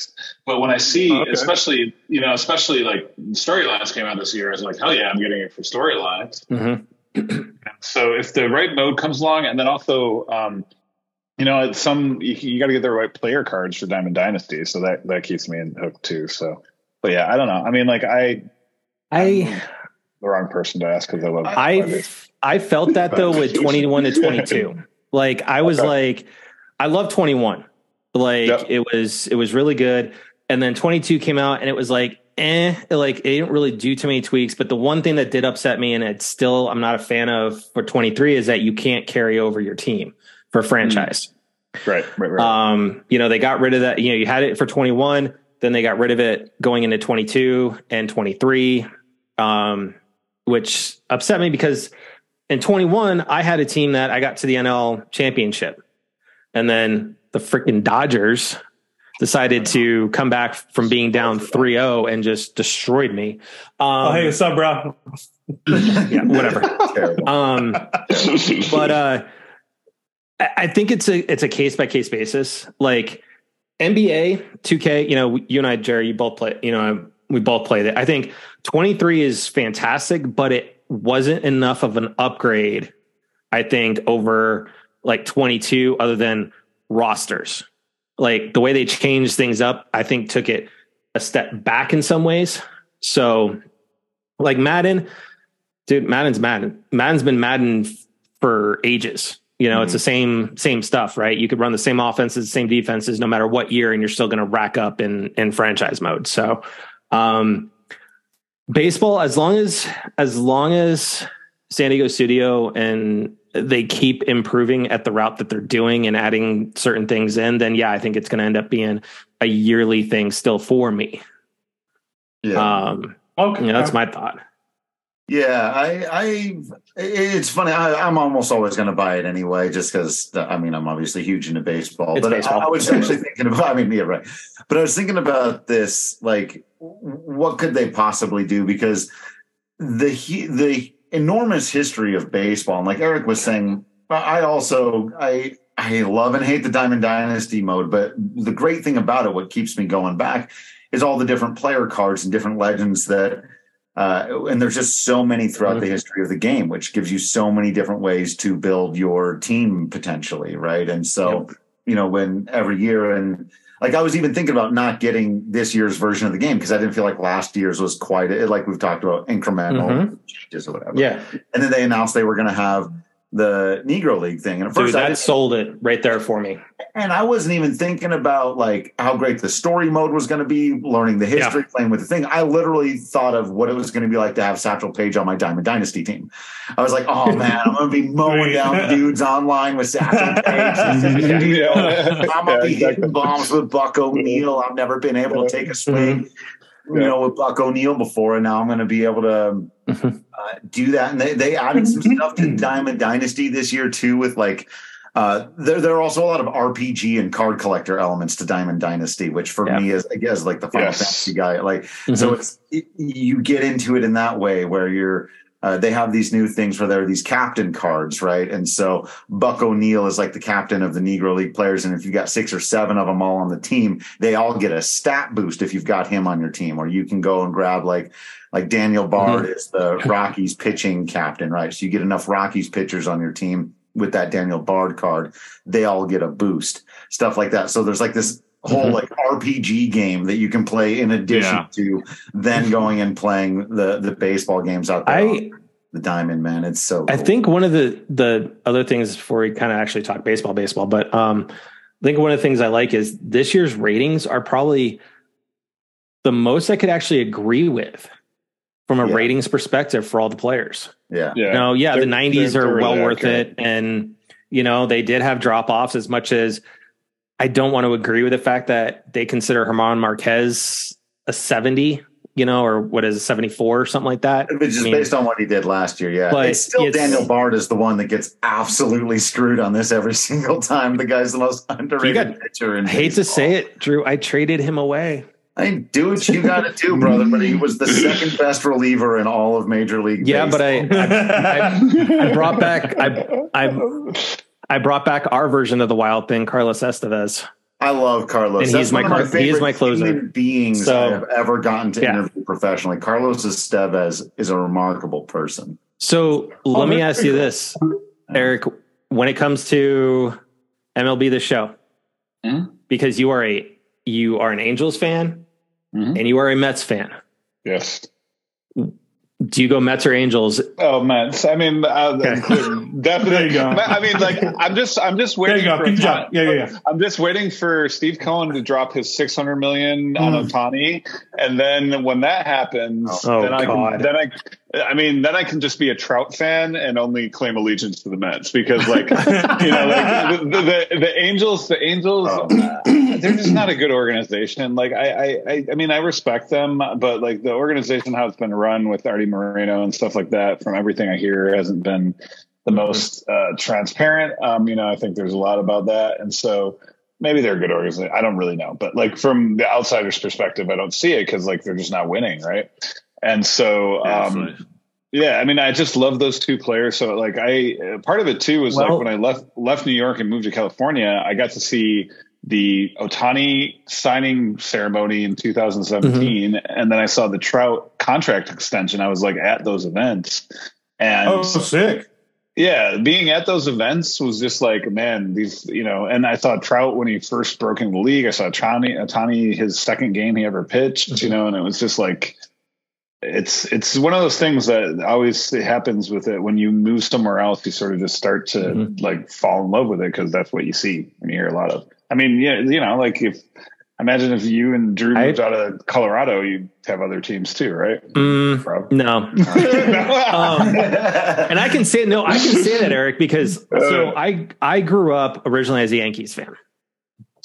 But when I see, Okay. especially, you know, especially like storylines came out this year, I was like, hell yeah, I'm getting it for storylines. Mhm. So if the right mode comes along, and then also, um, you know, it's some you, you got to get the right player cards for Diamond Dynasty, so that that keeps me in hook too. So, but yeah, I don't know. I mean, like I, I the wrong person to ask because I love. I I felt that though with 21 to 22. Like I was Okay. like I love 21. Like Yep. it was it was really good. And then 22 came out and it was like eh, like it didn't really do too many tweaks. But the one thing that did upset me and it's still I'm not a fan of for 23 is that you can't carry over your team for franchise. right, right, right. Um, you know, they got rid of that. You know, you had it for 21, then they got rid of it going into 22 and 23, um, which upset me because in 21, I had a team that I got to the NL championship. And then the freaking Dodgers decided to come back from being down 3 0 and just destroyed me. Um, oh, hey, what's up, bro? yeah, whatever. Um, but uh I I think it's a it's a case by case basis. Like NBA 2K, you know, you and I, Jerry, you both play, you know, we both played it. I think 23 is fantastic, but it wasn't enough of an upgrade, I think, over like 22, other than rosters. Like the way they changed things up, I think took it a step back in some ways. So like Madden, dude, Madden's Madden. Madden's been Madden for ages. You know, it's the same same stuff, right? You could run the same offenses, same defenses, no matter what year, and you're still going to rack up in in franchise mode. So, um, baseball, as long as as long as San Diego Studio and they keep improving at the route that they're doing and adding certain things in, then yeah, I think it's going to end up being a yearly thing still for me. yeah. Um, Okay, you know, that's my thought. Yeah, I, I, it's funny. I, I'm almost always going to buy it anyway, just because. I mean, I'm obviously huge into baseball, It's but baseball. I, I was actually thinking about. I mean, yeah, right. But I was thinking about this, like, what could they possibly do? Because the he- the enormous history of baseball, and like Eric was saying, I also I I love and hate the Diamond Dynasty mode, but the great thing about it, what keeps me going back, is all the different player cards and different legends that uh, and there's just so many throughout the history of the game, which gives you so many different ways to build your team potentially, right? And so, you know, when every year and like I was even thinking about not getting this year's version of the game because I didn't feel like last year's was quite like we've talked about incremental changes or whatever. Yeah, And then they announced they were going to have the Negro League thing, and at first dude, I that sold it right there for me. and I wasn't even thinking about like how great the story mode was going to be, learning the history, playing with the thing. I literally thought of what it was going to be like to have Satchel Paige on my Diamond Dynasty team. I was like, oh man, I'm going to be mowing down dudes online with Satchel Paige. You know, I'm going to be hitting bombs with Buck O'Neil. I've never been able to take a mm-hmm. swing. You know, with Buck O'Neil before, and now I'm going to be able to Mhm. uh, do that. And they, they added some stuff to Diamond Dynasty this year too, with like uh, there there are also a lot of RPG and card collector elements to Diamond Dynasty, which for Yeah. me is I guess like the Final Yes. Fantasy guy. Like Mm-hmm. so, it's it, you get into it in that way where you're. Uh, they have these new things where there are these captain cards, right? And so Buck O'Neil is like the captain of the Negro League players, and if you've got six or seven of them all on the team, they all get a stat boost if you've got him on your team. Or you can go and grab like like Daniel Bard is the Rockies pitching captain, right? So you get enough Rockies pitchers on your team with that Daniel Bard card, they all get a boost, stuff like that. So there's like this whole Mhm. like RPG game that you can play in addition Yeah. to then going and playing the the baseball games out there. I the Diamond Man, it's so. I think one of the the other things before we kind of actually talk baseball, baseball, but um, I think one of the things I like is this year's ratings are probably the most I could actually agree with from a Yeah. ratings perspective for all the players. yeah, Yeah. No, yeah, the They're- 90s they're- they're well really worth accurate. it. And, you know, they did have drop offs as much as I don't want to agree with the fact that they consider German Marquez a 70, you know, or what is it, 74 or something like that. Which is I mean, based on what he did last year. Yeah, But it's still it's- Daniel Bard is the one that gets absolutely screwed on this every single time. The guy's the most underrated got- pitcher. In I hate to say it, Drew. I traded him away. I do what you got to do, brother. But he was the second best reliever in all of Major League. Yeah, but Baseball. I, I, I brought back I, I I brought back our version of the wild thing, Carlos Estevez. I love Carlos. And That's he's my one of Car- he is my closer. human beings So- I have ever gotten to Yeah. interview professionally. Carlos Estevez is a remarkable person. So Oh, let me ask you this, Eric. When it comes to MLB the show, Mhm. because you are a you are an Angels fan Mhm. and you are a Mets fan. Yes. Do you go Mets or Angels? Oh Mets. I mean, uh, Okay. definitely. There you go. I mean, like, I'm just, I'm just There you waiting go. for Good Yeah, yeah, yeah. I'm just waiting for Steve Cohen to drop his 600 million on Mm. Ohtani, and then when that happens, Oh, then I God. can, then I, I mean, then I can just be a Trout fan and only claim allegiance to the Mets because, like, you know, like the, the, the Angels, the Angels, Oh. They're just not a good organization. Like, I, I, I, mean, I respect them, but like the organization how it's been run with Artie Moreno and stuff like that, from everything I hear, hasn't been the most uh, transparent. Um, you know, I think there's a lot about that, and so maybe they're a good organization. I don't really know, but like from the outsider's perspective, I don't see it because like they're just not winning, right? And so, um, yeah, I mean, I just love those two players. So like, I uh, part of it too was Well- like when I left left New York and moved to California, I got to see the Ohtani signing ceremony in 2017, and then I saw the Trout contract extension. I was like at those events, and Oh, so sick. yeah, being at those events was just like, man, these, you know, and I saw Trout when he first broke into the league. I saw Ohtani, Ohtani his second game he ever pitched, you know, and it was just like, it's it's one of those things that always happens with it when you move somewhere else. You sort of just start to Mhm. like fall in love with it because that's what you see and you hear a lot of. I mean, yeah, you know, like if imagine if you and Drew I- moved out of Colorado, you'd have other teams too, right? Mm, no. Um, and I can say no, I can say that, Eric, because so I I grew up originally as a Yankees fan.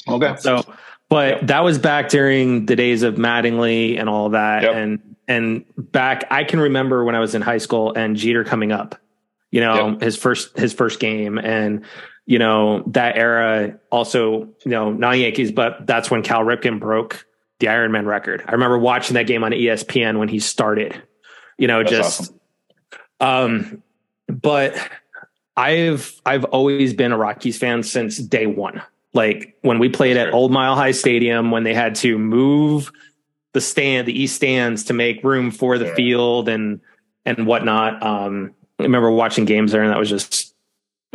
okay. So, but that was back during the days of Mattingly and all that, Yep. and and back I can remember when I was in high school and Jeter coming up, you know, Yep. his first his first game, and you know that era also, you know, not Yankees, but that's when Cal Ripken broke the Ironman record. I remember watching that game on ESPN when he started. You know, That's just awesome. um, but I've I've always been a Rockies fan since day one. Like when we played at Old Mile High Stadium, when they had to move the stand, the east stands to make room for the Yeah. field and and whatnot. Um, I remember watching games there, and that was just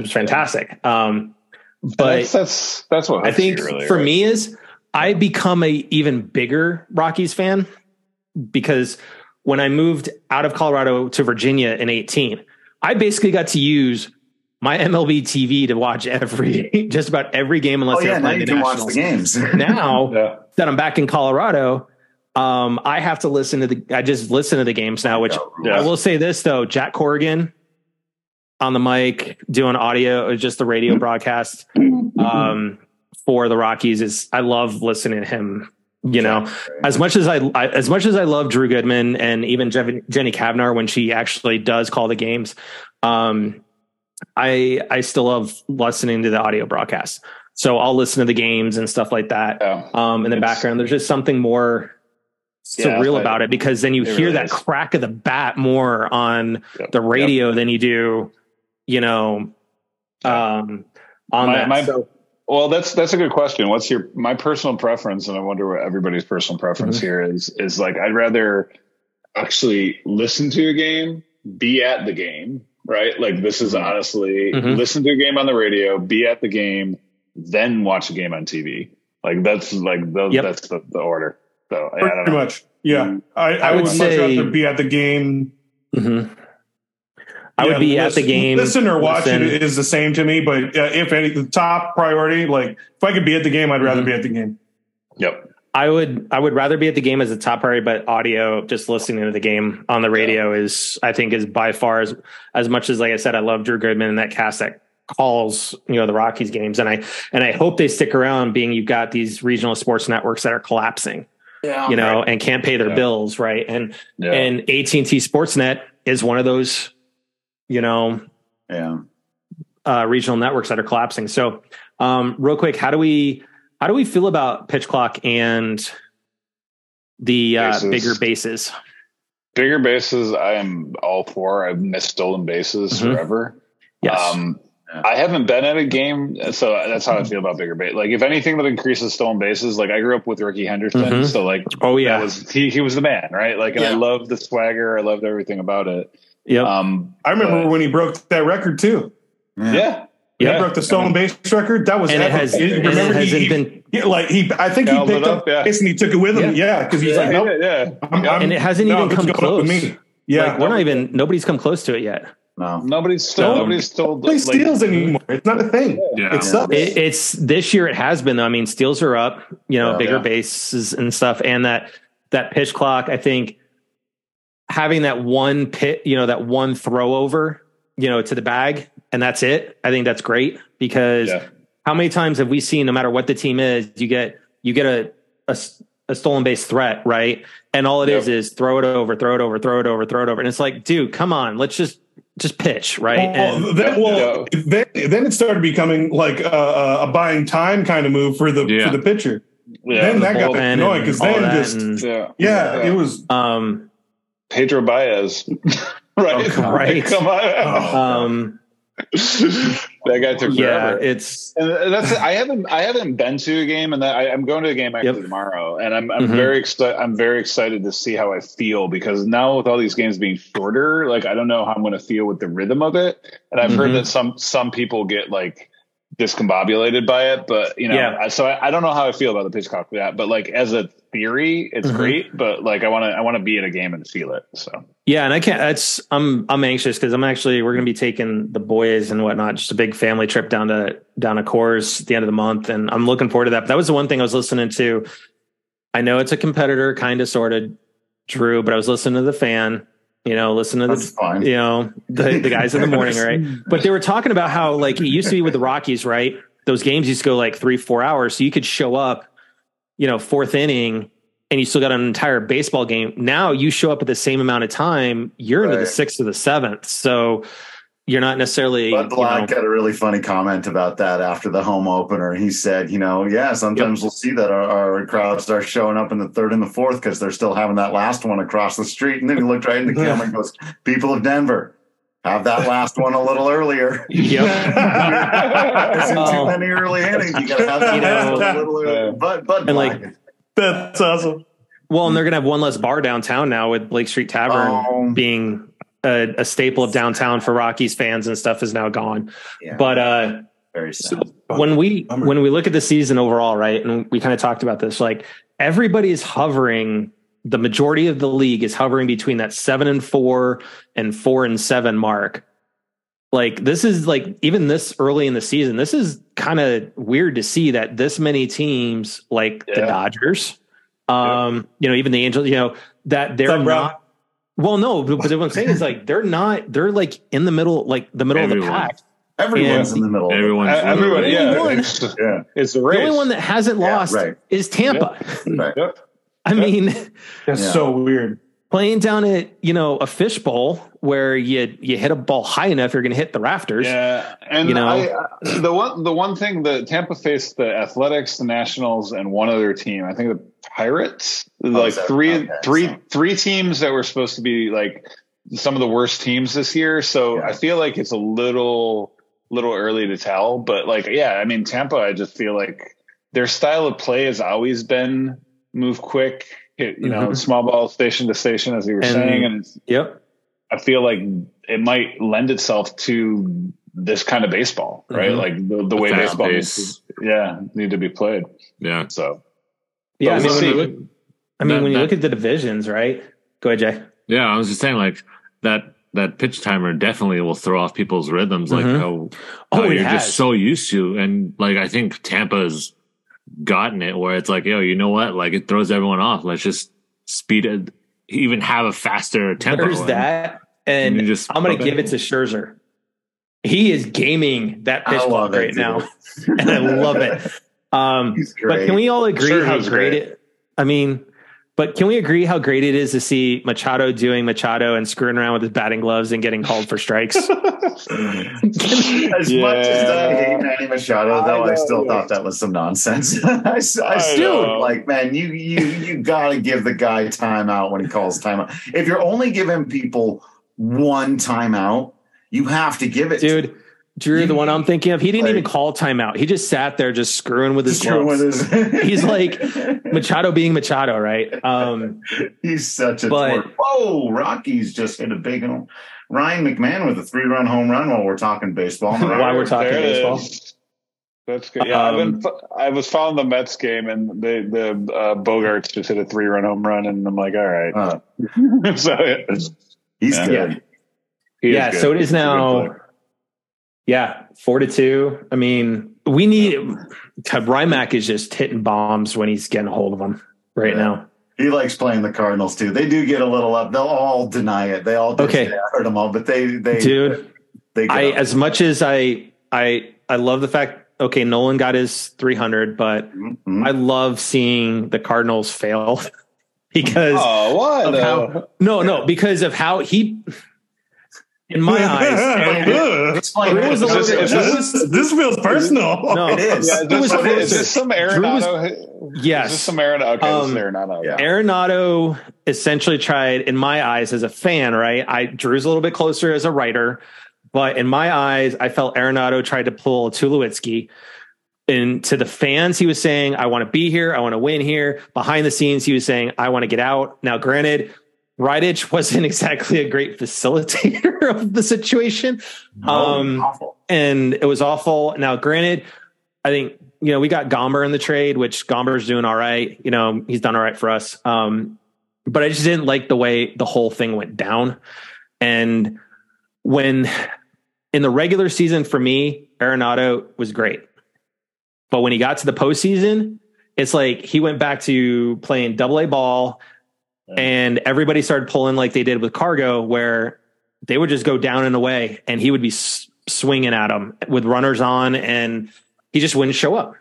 it was fantastic. Um, but that's that's that's what I think really, for right? me is I become a even bigger Rockies fan because when I moved out of Colorado to Virginia in 18, I basically got to use my MLB TV to watch every just about every game unless oh they're yeah, now playing you the can watch the games. Now Yeah. that I'm back in Colorado, um, I have to listen to the I just listen to the games now, which Yeah. I will say this though, Jack Corrigan on the mic doing audio or just the radio broadcast um, for the Rockies is I love listening to him. You know, as much as I, I as much as I love Drew Goodman and even Jev- Jenny Cavnar when she actually does call the games, um, I I still love listening to the audio broadcast. So I'll listen to the games and stuff like that um, in the background. There's just something more Yeah, surreal I- about it because then you hear really that is. crack of the bat more on Yep. the radio than you do, you know, um, on My- that. my- So- Well, that's that's a good question. What's your my personal preference, and I wonder what everybody's personal preference Mm-hmm. here is. Is like I'd rather actually listen to a game, be at the game, right? Like this is honestly Mhm. listen to a game on the radio, be at the game, then watch a game on TV. Like that's like the, Yep. that's the, the order. So yeah, I don't Pretty know. much. Yeah. I, I, I would, would much rather be at the game. Mhm. I Yeah, would be at the game. Listen or watch listen. it is the same to me, but uh, if any, the top priority, like if I could be at the game, I'd rather Mhm. be at the game. Yep. I would I would rather be at the game as a top priority, but audio, just listening to the game on the radio is I think is by far as as much as like I said, I love Drew Goodman and that cast that calls you know the Rockies games, and I and I hope they stick around. Being you've got these regional sports networks that are collapsing, Yeah. you know, and can't pay their Yeah. bills, right? And Yeah. and AT and T Sportsnet is one of those, you know, Yeah. uh, regional networks that are collapsing. So, um, real quick, how do we how do we feel about pitch clock and the uh, Bases. bigger bases. Bigger bases, I am all for. I've missed stolen bases Mhm. forever. Yes. Um, I haven't been at a game, so that's how I feel about bigger base. Like, if anything that increases stolen bases, like I grew up with Rickey Henderson, Mhm. so like oh yeah. was he he was the man, right? Like, and I Yeah. loved the swagger, I loved everything about it. Yep. Um, I remember but- when he broke that record too. yeah, He yeah, broke the stolen base record. That was and it has, and it remember he- hasn't he, been, yeah, like he. I think he picked up, up, yeah. and he took it with him. Yeah, because he's yeah, like, nope. yeah, I'm- yeah. I'm- and it hasn't no, even come going with close. me. Yeah, Like we're not even. Nobody's come close to it yet. No. Nobody's still Don't nobody's still play like, steals anymore. It's not a thing. Yeah. It sucks. It, it's this year. It has been. though. I mean, steals are up. You know, Yeah. bigger Yeah. bases and stuff, and that that pitch clock. I think having that one pit, you know, that one throw over, you know, to the bag, and that's it. I think that's great because Yeah. how many times have we seen? No matter what the team is, you get you get a a stolen base threat, right? And all it is Yep. is throw it over, throw it over, throw it over, throw it over, and it's like, dude, come on, let's just just pitch, right? And- Well, then, well, then, then it started becoming like a, a buying time kind of move for the Yeah. for the pitcher. yeah, then the that got annoying because then just and- yeah, yeah, it was um, Pedro Baez, right? Oh, right. Come on, Oh. um, that guy took yeah, it's And that's I haven't I haven't been to a game, and that I, I'm going to a game actually Yep. tomorrow, and I'm I'm Mhm. very excited. I'm very excited to see how I feel because now with all these games being shorter, like I don't know how I'm going to feel with the rhythm of it. And I've heard Mhm. that some some people get like discombobulated by it, but you know, Yeah. I, so I, I don't know how I feel about the pitch clock for that. But like as a theory, it's Mhm. great. But like I want to I want to be at a game and feel it. So yeah, and I can't. That's I'm I'm anxious because I'm actually we're going to be taking the boys and whatnot, just a big family trip down to down to Coors at the end of the month, and I'm looking forward to that. But that was the one thing I was listening to. I know it's a competitor, kind of, sort of, Drew, but I was listening to the fan. You know, listen to That's the fine. you know the, the guys in the morning, right? But they were talking about how like it used to be with the Rockies, right? Those games used to go like three, four hours, so you could show up, you know, fourth inning, and you still got an entire baseball game. Now you show up at the same amount of time, you're into the sixth or the seventh, so you're not necessarily. Bud you know- Black had a really funny comment about that after the home opener. He said, you know, yeah, sometimes we'll see that our, our crowd starts showing up in the third and the fourth because they're still having that last one across the street. And then he looked right in the camera and goes, people of Denver, have that last one a little earlier. Yep. There's Oh. too many early innings. You got to have that You know, last one a little earlier. yeah. But, Bud And, like, Black. that's awesome. Well, and they're gonna have one less bar downtown now with Blake Street Tavern Oh. being a, a staple of downtown for Rockies fans and stuff is now gone. Yeah, But uh very sad. when we Bummer. when we look at the season overall, right, and we kind of talked about this, like everybody is hovering. The majority of the league is hovering between that seven and four and four and seven mark. Like this is like even this early in the season, this is kind of weird to see that this many teams, like the Dodgers, um, you know, even the Angels, you know, that they're What's up, bro? not. Well, no, but what I'm saying is like they're not. They're like in the middle, like the middle of the Everyone. pack. Everyone's And- in the middle. Everyone's everyone, literally- yeah, Everyone. it's, Yeah, it's The race. only one that hasn't Yeah, lost right. is Tampa. right. Yep. I mean, That's Yeah. so weird. Playing down at you know a fishbowl where you you hit a ball high enough, you're going to hit the rafters. Yeah, and You know? I, uh, the one the one thing that Tampa faced the Athletics, the Nationals, and one other team. I think the Pirates. like is that- three okay, three so- three teams that were supposed to be like some of the worst teams this year. So Yeah. I feel like it's a little little early to tell. But like, yeah, I mean Tampa. I just feel like their style of play has always been move quick. Hit, you know, Mhm. small ball station to station, as you were And- saying, and Yep. I feel like it might lend itself to this kind of baseball, right? Mhm. Like the, the way baseball needs to, yeah, need to be played. Yeah. So Yeah. I mean, we'll when you look, I mean, That- when you that- look at the divisions, right? Go ahead, Jay. Yeah, I was just saying like that that pitch timer definitely will throw off people's rhythms like Mhm. how, Oh, how it you're has. just so used to and like I think Tampa's gotten it where it's like, yo, you know what? Like it throws everyone off. Let's just speed it even have a faster tempo. There's And- that, and you just- I'm going to give it to Scherzer. He is gaming that pitch I clock love it, right now, and I love it. Um, but can we all agree how great great. it? I mean, But can we agree how great it is to see Machado doing Machado and screwing around with his batting gloves and getting called for strikes? as Yeah. much as I hate Manny Machado, though, I, I still thought that was some nonsense. I still know. like, man, you you you gotta give the guy timeout when he calls timeout. If you're only giving people one timeout, you have to give it, to Dude, Drew, the one I'm thinking of, he didn't Like- even call timeout. He just sat there just screwing with his Screw gloves. with his- He's like Machado being Machado, right? Um, He's such a But- twerp. Whoa, Rockies just hit a big home. Ryan McMahon with a three run home run while we're talking baseball. While we're talking There baseball. is. That's good. Yeah, I've Um, been, I was following the Mets game, and the the uh, Bogaerts just hit a three run home run, and I'm like, all right. Uh, so yeah, he's Yeah. good. he yeah, good. so it is He's good now. Player. Yeah, four to two. I mean, we need Rymack is just hitting bombs when he's getting a hold of them right Yeah. now. He likes playing the Cardinals too. They do get a little up. They'll all deny it. They all Okay. okay. I heard them all, but they they Dude, they get I up. as much as I I I love the fact okay, Nolan got his 300, but Mhm. I love seeing the Cardinals fail because Oh, what? of how no, no, because of how he in my eyes Explain It was a it. little bit- this, this feels personal. no, It is. yeah, is it this, was is this some Drew was- Arenado? Is yes. this some Arenado? Okay, Um, this is Arenado. yeah. Arenado essentially tried, in my eyes, as a fan, right? I Drew's a little bit closer as a writer, but in my eyes, I felt Arenado tried to pull a Tulowitzki. And to the fans, he was saying, I want to be here, I want to win here. Behind the scenes, he was saying, I want to get out. Now, granted, Bridich wasn't exactly a great facilitator of the situation. Um, and it was awful. Now, granted, I think you know we got Gomber in the trade, which Gomber's doing all right. You know, he's done all right for us. Um, but I just didn't like the way the whole thing went down. And when in the regular season for me, Arenado was great, but when he got to the postseason, it's like he went back to playing double A ball, and everybody started pulling like they did with Cargo, where they would just go down and away, and he would be s- swinging at them with runners on, and he just wouldn't show up.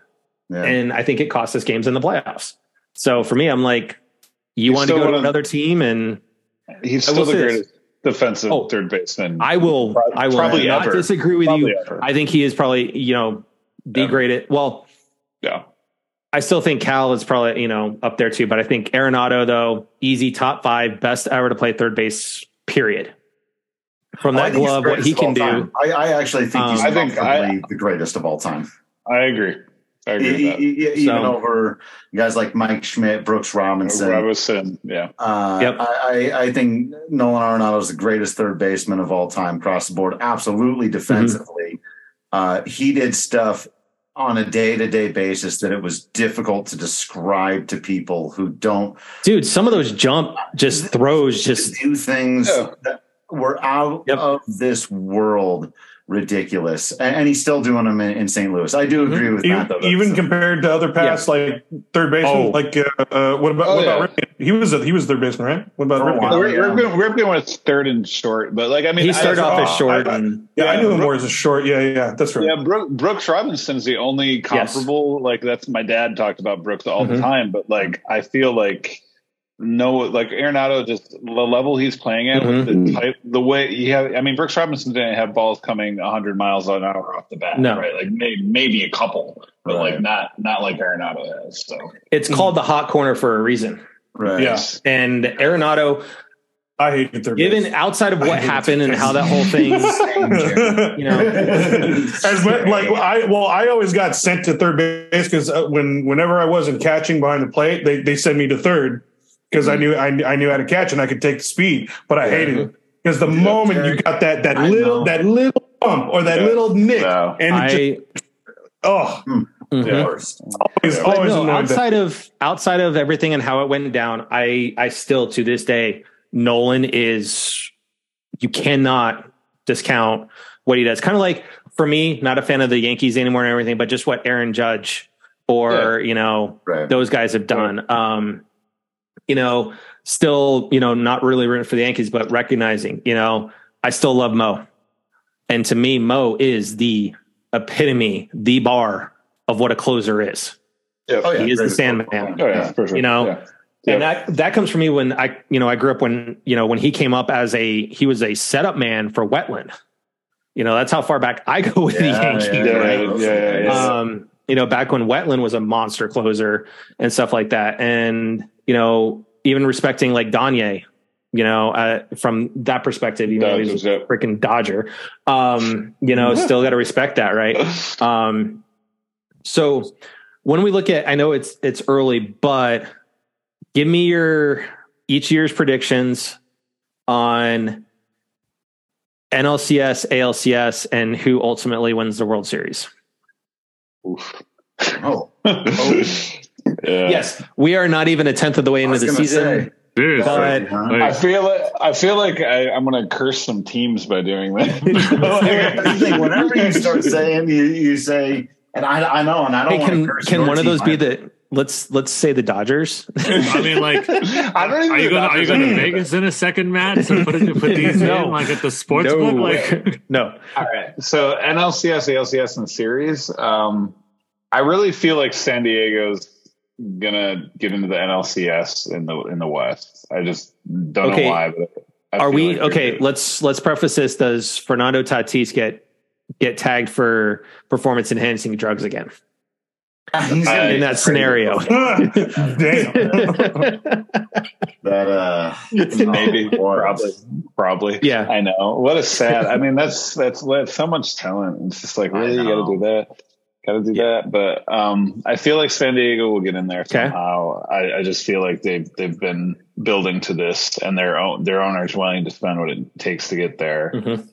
Yeah. And I think it cost us games in the playoffs. So for me, I'm like, you He's want to go to another team, and He's still the greatest defensive Oh, third baseman. I will, Pro- I will probably not ever. disagree with Probably you. ever. I think he is probably, you know, the Ever. greatest. Well, yeah. I still think Cal is probably, you know, up there too. But I think Arenado, though, easy top five, best ever to play third base. Period. From that think glove, what he can do. I, I actually think he's Um, I think I- the greatest of all time. I agree. I agree E- with e- e- even So- over guys like Mike Schmidt, Brooks. Robinson. Robinson, yeah. Uh, Yep. I, I, I think Nolan Arenado is the greatest third baseman of all time across the board. Absolutely defensively, uh, he did stuff on a day to day basis that it was difficult to describe to people who don't Dude, some of those jump just throws just do things Yeah. that were out Yep. of this world ridiculous. And, and he's still doing them in, in St. Louis. I do agree with even, that, though. even That's- compared to other past like third baseman, Oh. like uh, uh, what about Oh, what about yeah. Ripken? He was a, he was third baseman, right? What about For a Ripken? while. We're, yeah. we're, we're going with third and short, but like I mean, he started I, off as short. I- I- and, Yeah, I knew him Brook- more as a short. Yeah, yeah, yeah that's right. Yeah, Brook, Brooks Robinson's the only comparable. Like that's my dad talked about Brooks all Mhm. the time, but like I feel like no, like Arenado, just the level he's playing at Mm-hmm. the type, the way he had. I mean, Brooks Robinson didn't have balls coming 100 miles an hour off the bat, No. right? Like maybe, maybe a couple, but Right. like not not like Arenado has. So it's called the hot corner for a reason. right. Yeah. And Arenado, I hated third given base. outside of what happened and how that whole thing, you know, As mu- like I well, I always got sent to third base because uh, when whenever I wasn't catching behind the plate, they they send me to third because I mm-hmm. knew I, knew- I knew how to catch and I could take the speed, but I hated it because the moment you got that that I little know. that little bump or that Yeah. little nick, No. and it just, I oh. Mm. Mm-hmm. Yeah. Worst. always But But always no, annoyed that. outside of outside of everything and how it went down, I I still to this day, Nolan is you cannot discount what he does. Kind of like for me, not a fan of the Yankees anymore and everything, but just what Aaron Judge or you know Right. those guys have done. Um, you know, still, you know, not really rooting for the Yankees, but recognizing, you know, I still love Mo. And to me, Mo is the epitome, the bar of what a closer is. yeah, Oh, yeah. He is the Sandman. of all time. Oh, yeah, for sure. You know, Yeah. And that that comes from me when I you know I grew up when you know when he came up as a he was a setup man for Wetteland. You know that's how far back I go with the Yankees. yeah, right? yeah, yeah, yeah. Um, you know back when Wetteland was a monster closer and stuff like that, and you know even respecting like Danye, you know uh, from that perspective, you know, he's a freaking Dodger, um, you know still got to respect that, right? Um, so when we look at, I know it's it's early, but give me your each year's predictions on NLCS, ALCS, and who ultimately wins the World Series. Oof. Oh. oh, Yeah. Yes, we are not even a tenth of the way into the season. say. Seriously. But- Huh? I feel like I feel like I, I'm going to curse some teams by doing That's the thing. Whenever you start saying, you you say, and I I know, and I don't Hey, want can curse can one of those be the let's let's say the Dodgers? I mean, like, I don't even. are you going? Are you going to Vegas in a second, Matt? To put it, put these No. in, like at the sports No book, like. no, All right. So NLCS, ALCS, and series. Um, I really feel like San Diego's gonna get into the NLCS in the in the West. I just don't Okay. know why. But are we like okay? good. Let's let's preface this. Does Fernando Tatis get get tagged for performance enhancing drugs again He's gonna I- in that scenario? Damn. that uh Maybe, probably, probably. Yeah. I know. What a sad. I mean, that's that's that's so much talent. It's just like really, you gotta do that. Got to do that. But um, I feel like San Diego will get in there Okay. somehow. I, I just feel like they've they've been building to this, and their own their owners willing to spend what it takes to get there. Mhm.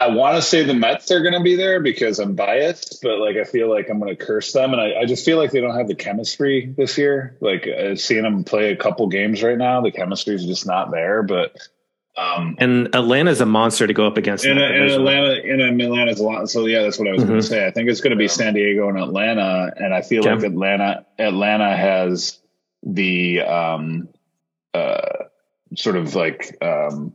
I want to say the Mets are going to be there because I'm biased, but like I feel like I'm going to curse them, and I, I just feel like they don't have the chemistry this year. Like uh, seeing them play a couple games right now, the chemistry is just not there. But um, And Atlanta's a monster to go up against. in in, that in division. Atlanta, in Atlanta's a lot. So yeah, that's what I was going Mhm. to say. I think it's going to be San Diego and Atlanta, and I feel Okay. like Atlanta, Atlanta has the um, uh, sort of like um,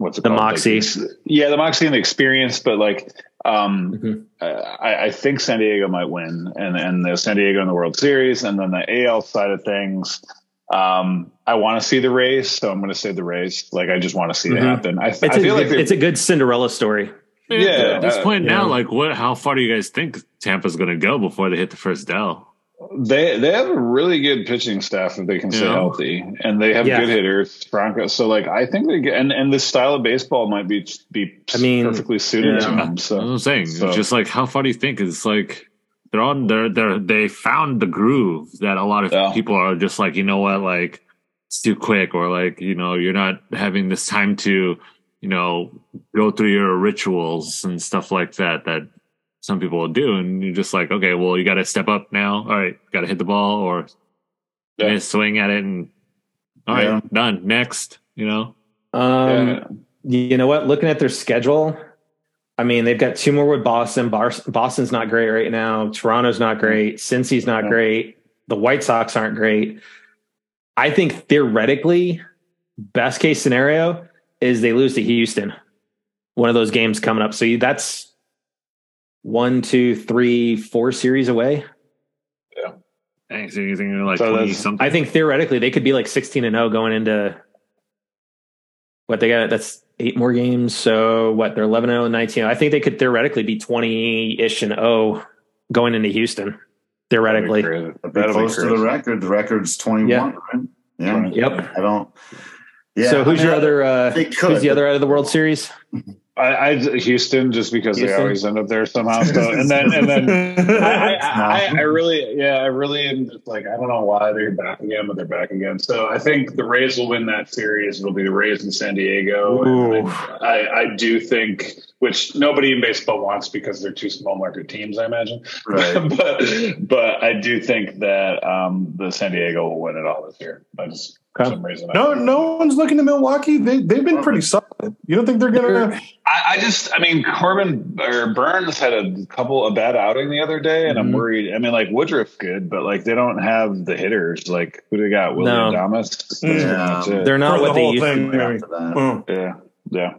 what's it The called? moxie. Like, yeah, the moxie and the experience, but like. Um, Mhm. uh, I, I think San Diego might win, and and the San Diego in the World Series, and then the AL side of things. Um, I want to see the race, so I'm going to say the Rays. Like I just want to see it Mhm. happen. I, It's, I a, feel like it's, a good Cinderella story. Yeah, At this uh, point now, yeah. like, what? How far do you guys think Tampa's going to go before they hit the first Dell? They they have a really good pitching staff if they can stay Yeah. healthy, and they have Yeah. good hitters. Franco, so like I think they get and and this style of baseball might be be I mean, perfectly suited to yeah. them. So I'm saying. so- It's just like, how far do you think? It's like they're on. They're they're they found the groove that a lot of Yeah. people are just like, you know what, like it's too quick, or like you know you're not having this time to, you know, go through your rituals and stuff like that that some people will do, and you're just like, okay, well, you got to step up now. All right, got to hit the ball or Yeah. miss, swing at it, and all right, Yeah. done. Next, you know. Um, yeah. You know what? Looking at their schedule, I mean, they've got two more with Boston. Bar- Boston's not great right now. Toronto's not great. Cincy's not Yeah. great. The White Sox aren't great. I think theoretically, best case scenario is they lose to Houston. One of those games coming up. So that's one, two, three, four series away. Yeah. Thanks. Anything like So twenty something. I think theoretically they could be like 16 and 0 going into what they got. That's eight more games. So what they're 11 0 and 19. I think they could theoretically be 20 ish and 0 going into Houston. Theoretically. That'd be Be close to the record. The record's 21, Yeah. right? Yeah. Yep. I don't. Yeah. so who's I mean, your other, uh, they who's the but- other out of the World Series? I, I Houston just because Houston? they always end up there somehow. So and then and then I, I, I, I really, yeah, I really am just like, I don't know why they're back again, but they're back again. So I think the Rays will win that series. It'll be the Rays in San Diego. I, I do think, which nobody in baseball wants because they're two small market teams, I imagine. Right. but but I do think that um, the San Diego will win it all this year. I just for Okay. some reason. No, no one's looking to Milwaukee. They they've been pretty solid. You don't think they're gonna? I, I just, I mean, Corbin or Burns had a couple a bad outing the other day, and I'm Mhm. worried. I mean, like Woodruff's good, but like they don't have the hitters. Like who do they got? William No. Adames. Yeah. pretty much it. They're not For the what they whole used to be. maybe. After that. Oh. yeah, yeah.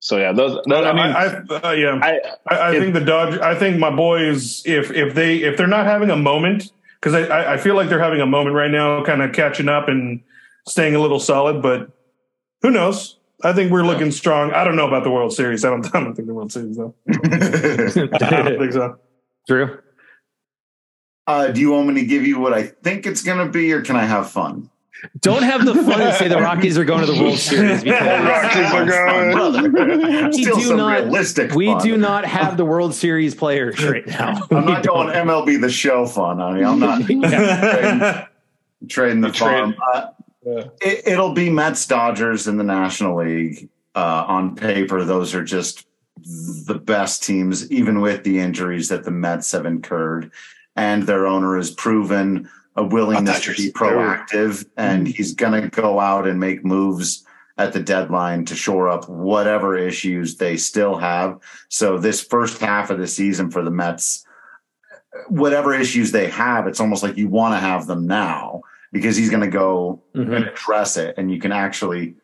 So yeah, those. those I mean, I, I, uh, yeah. I, I, I If- think the Dodge. I think my boys, if if they if they're not having a moment, because I, I I feel like they're having a moment right now, kind of catching up and staying a little solid, but who knows? I think we're looking strong. I don't know about the World Series. I don't. I don't think the World Series though. I don't think so. Drew. uh, do you want me to give you what I think it's going to be, or can I have fun? Don't have the fun and say the Rockies are going to the World Series because Rockies are going. We Still do not- realistic. we fun. do not have the World Series players right now. I'm We not going MLB the show fun. I mean, I'm not trading the You trade- farm. Uh, Yeah. it, it'll be Mets Dodgers in the National League. Uh, on paper, those are just the best teams, even with the injuries that the Mets have incurred. And their owner has proven a willingness to be proactive, and he's going to go out and make moves at the deadline to shore up whatever issues they still have. So, this first half of the season for the Mets, whatever issues they have, it's almost like you want to have them now because he's going to go Mhm. and address it and you can actually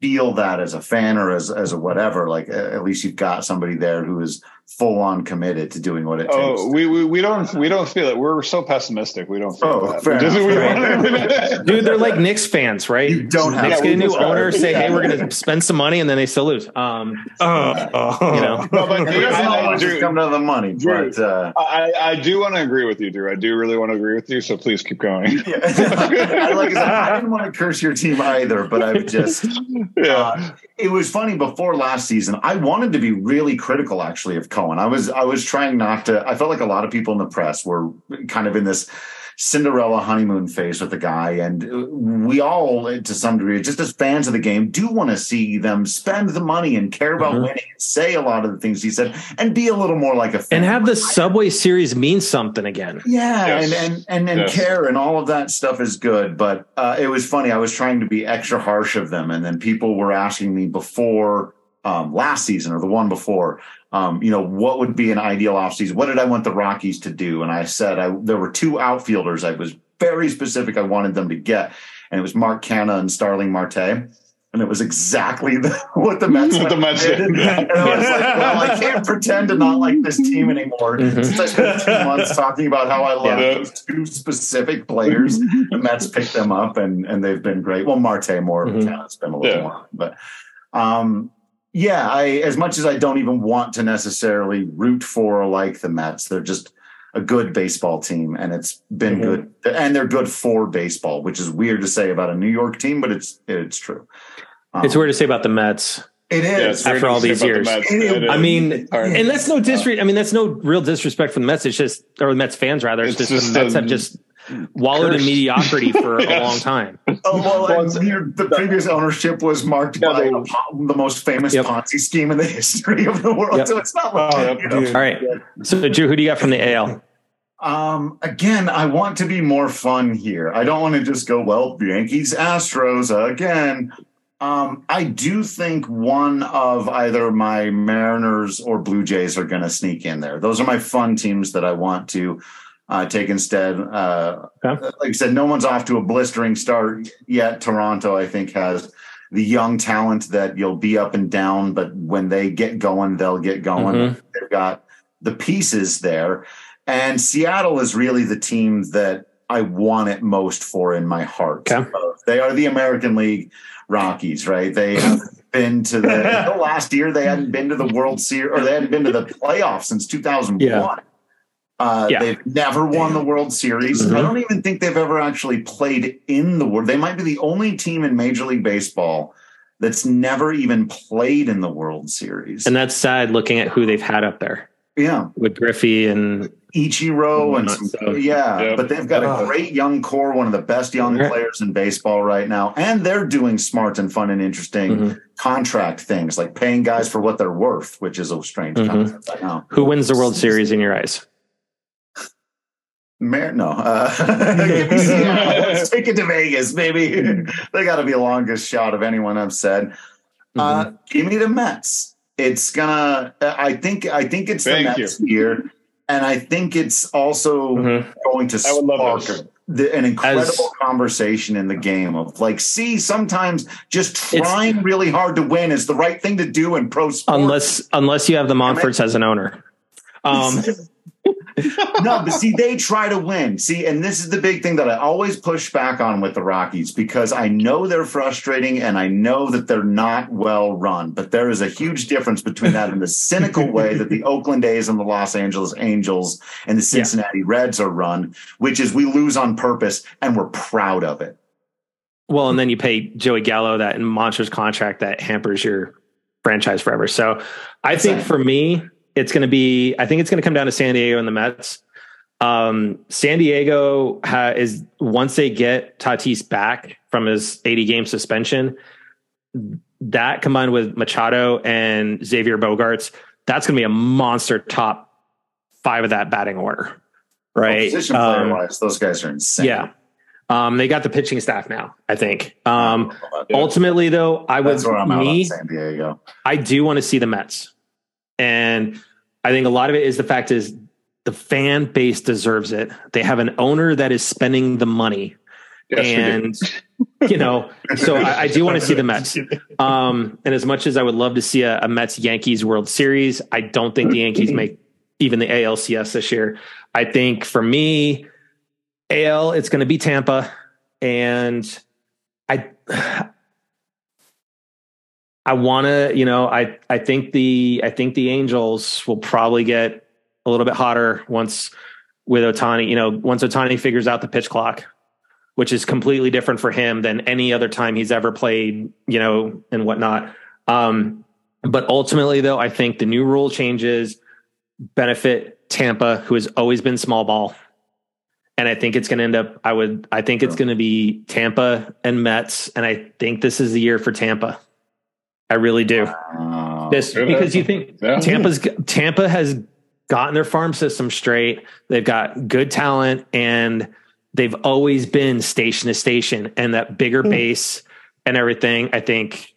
feel that as a fan or as as a whatever like at least you've got somebody there who is full on committed to doing what it takes Oh, we, we we don't we don't feel it. We're so pessimistic. We don't feel Oh, that. just- enough. we Fair want- Dude, they're like Knicks fans, right? you don't have Knicks Yeah, get a new owner, say, yeah. "Hey, we're going to spend some money," and then they still lose. Um, Uh, uh, You know. No, but Drew, I, I, Drew, come to the money Drew. but uh I, I do want to agree with you, Drew. I do really want to agree with you. So please keep going. yeah. I, like I, said, I didn't want to curse your team either but i would just Yeah. Uh, it was funny before last season. I wanted to be really critical, actually, of Cohen. I was I was trying not to. I felt like a lot of people in the press were kind of in this Cinderella honeymoon phase with the guy, and we all, to some degree, just as fans of the game, do want to see them spend the money and care about Mhm. winning, and say a lot of the things he said, and be a little more like a fan. and have the Subway Series mean something again. Yeah, Yes. and and and, and Yes. care and all of that stuff is good. But uh, it was funny. I was trying to be extra harsh of them, and then people were asking me before um, last season or the one before, um, you know, what would be an ideal offseason? What did I want the Rockies to do? And I said I, there were two outfielders. I was very specific. I wanted them to get, and it was Mark Canha and Starling Marte. And it was exactly the, what the Mets, What the Mets did. did. And I was like, well, I can't pretend to not like this team anymore. Mhm. Since I spent two months talking about how I love Yeah. those two specific players, the Mets picked them up and and they've been great. Well, Marte more, Mhm. mm it's been a little Yeah. more, but um, yeah, I as much as I don't even want to necessarily root for or like the Mets, they're just a good baseball team, and it's been Mhm. good, and they're good for baseball, which is weird to say about a New York team, but it's it's true. Um, It's weird to say about the Mets. It Yeah, it's After all these about the years. Mets. It- It is. I mean, hard. And that's no disrespect. I mean, that's no real disrespect for the Mets. It's just, or the Mets fans rather. It's, It's just, just the Mets a have just wallowed in mediocrity for a long time. Oh well, Well, and the previous ownership was marked Yeah, by they- a the most famous Yep. Ponzi scheme in the history of the world. Yep. So it's not like Oh, you know. All right. So, Drew, who do you got from the AL? Um, again, I want to be more fun here. I don't want to just go, well, Yankees, Astros again. Um, I do think one of either my Mariners or Blue Jays are going to sneak in there. Those are my fun teams that I want to uh, take instead. Uh, Okay. Like I said, no one's off to a blistering start yet. Toronto, I think, has the young talent that you'll be up and down, but when they get going, they'll get going. Mhm. They've got the pieces there. And Seattle is really the team that I want it most for in my heart. Okay. They are the American League Rockies, right? They have been to the, the last year they hadn't been to the World Series or they hadn't been to the playoffs since 2001. Yeah. Uh, Yeah. They've never won the World Series. Mhm. I don't even think they've ever actually played in the World. They might be the only team in Major League Baseball that's never even played in the World Series. And that's sad looking at who they've had up there yeah, with Griffey and Ichiro and Not some, so. yeah, Yep. but they've got a great young core, one of the best young Yeah. players in baseball right now, and they're doing smart and fun and interesting Mhm. contract things like paying guys for what they're worth, which is a strange Mhm. concept. I know. who wins the World Series in your eyes? Mar- no, uh, give me Seattle. Let's take it to Vegas, maybe. they got to be the longest shot of anyone I've said. Mm-hmm. Uh, give me the Mets. It's gonna. I think. I think it's Thank the Mets here, and I think it's also Mhm. going to I love spark the, an incredible As- conversation in the game of like, see, sometimes just trying really hard to win is the right thing to do in pro sports. Unless unless you have the Monforts as an owner. Um, no, but see, they try to win. See, and this is the big thing that I always push back on with the Rockies because I know they're frustrating and I know that they're not well run, but there is a huge difference between that and the cynical way that the Oakland A's and the Los Angeles Angels and the Cincinnati yeah. Reds are run, which is we lose on purpose and we're proud of it. Well, and then you pay Joey Gallo that monstrous contract that hampers your franchise forever. So I think for me, it's going to be, I think it's going to come down to San Diego and the Mets. Um, San Diego ha- is once they get Tatis back from his 80 game suspension, that combined with Machado and Xavier Bogaerts, that's going to be a monster top five of that batting order. Right. Position player um, wise, those guys are insane. Yeah. Um, they got the pitching staff now, I think. Um, ultimately, though, I would me, San Diego. I do want to see the Mets, and I think a lot of it is the fact is the fan base deserves it. They have an owner that is spending the money, yes, and you know, so I, I do want to see the Mets. Um, and as much as I would love to see a, a Mets Yankees World Series, I don't think the Yankees make even the ALCS this year. I think for me AL, it's going to be Tampa, and I, I want to, you know, I, I think the, I think the Angels will probably get a little bit hotter once with Ohtani. You know, once Ohtani figures out the pitch clock, which is completely different for him than any other time he's ever played. You know, and whatnot. Um, but ultimately, though, I think the new rule changes benefit Tampa, who has always been small ball and I think it's going to end up. I would. I think it's going to be Tampa and Mets, and I think this is the year for Tampa. I really do. Uh, this because you think yeah. Tampa's Tampa has gotten their farm system straight. They've got good talent, and they've always been station to station, and that bigger mm. base and everything. I think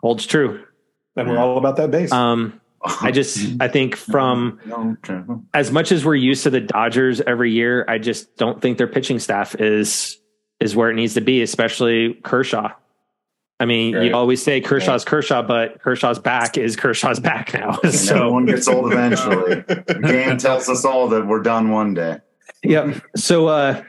holds true. And we're all about that base. Um, I just I think from as much as we're used to the Dodgers every year, I just don't think their pitching staff is is where it needs to be, especially Kershaw. I mean, right. you always say Kershaw's yeah. Kershaw, but Kershaw's back is Kershaw's back now. so one gets old eventually. the game tells us all that we're done one day. Yep. So uh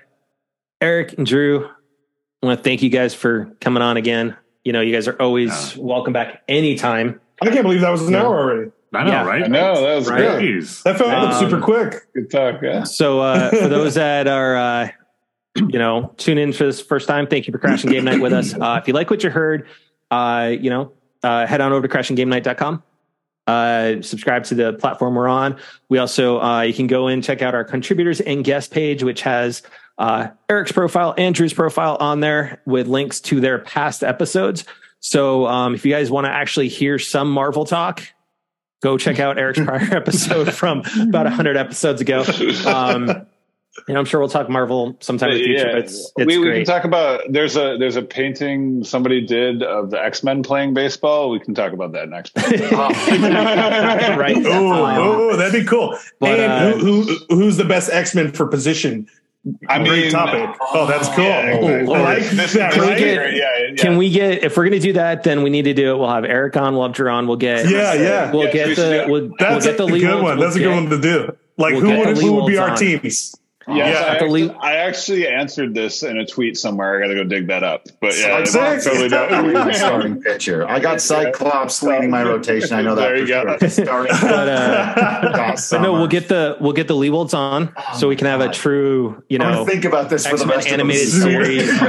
Eric and Drew, I want to thank you guys for coming on again. You know, you guys are always welcome back anytime. I can't believe that was an hour already. I know, yeah, right? I know that was right. great. That felt um, super quick. Good talk. Yeah. So uh, for those that are, uh, you know, tune in for this first time, thank you for crashing game night with us. Uh, if you like what you heard, uh, you know, uh, head on over to crashinggamenight.com. Uh, subscribe to the platform we're on. We also uh, you can go and check out our contributors and guest page, which has uh, Eric's profile, Andrew's profile on there with links to their past episodes. So um, if you guys want to actually hear some Marvel talk, go check out Eric's prior episode from about 100 episodes ago. Um, and I'm sure we'll talk Marvel sometime in the future. Yeah. It's, it's we, we, can talk about there's a there's a painting somebody did of the X Men playing baseball. We can talk about that next. right. Oh, oh, that'd be cool. But, and uh, who, who who's the best X Men for position? I Great mean, topic. Oh, that's cool. Yeah, I like that. Can, right? we get, yeah, yeah. can we get if we're going to do that? Then we need to do it. We'll have Eric on. We'll have Drew on. We'll get yeah, yeah. We'll get the. We'll, that's we'll get the a good one. That's a good one to do. Like we'll who would who would be our on. teams? Yes, yeah, I, actually, I, actually, answered this in a tweet somewhere. I got to go dig that up. But yeah, it's totally my starting pitcher. I got Cyclops leading my rotation. I know that. There you go. Sure. Starting, but, uh, but no, we'll get the we'll get the Leewolds on, oh, so we can have God. a true, you know, think about this for the rest animated series. um,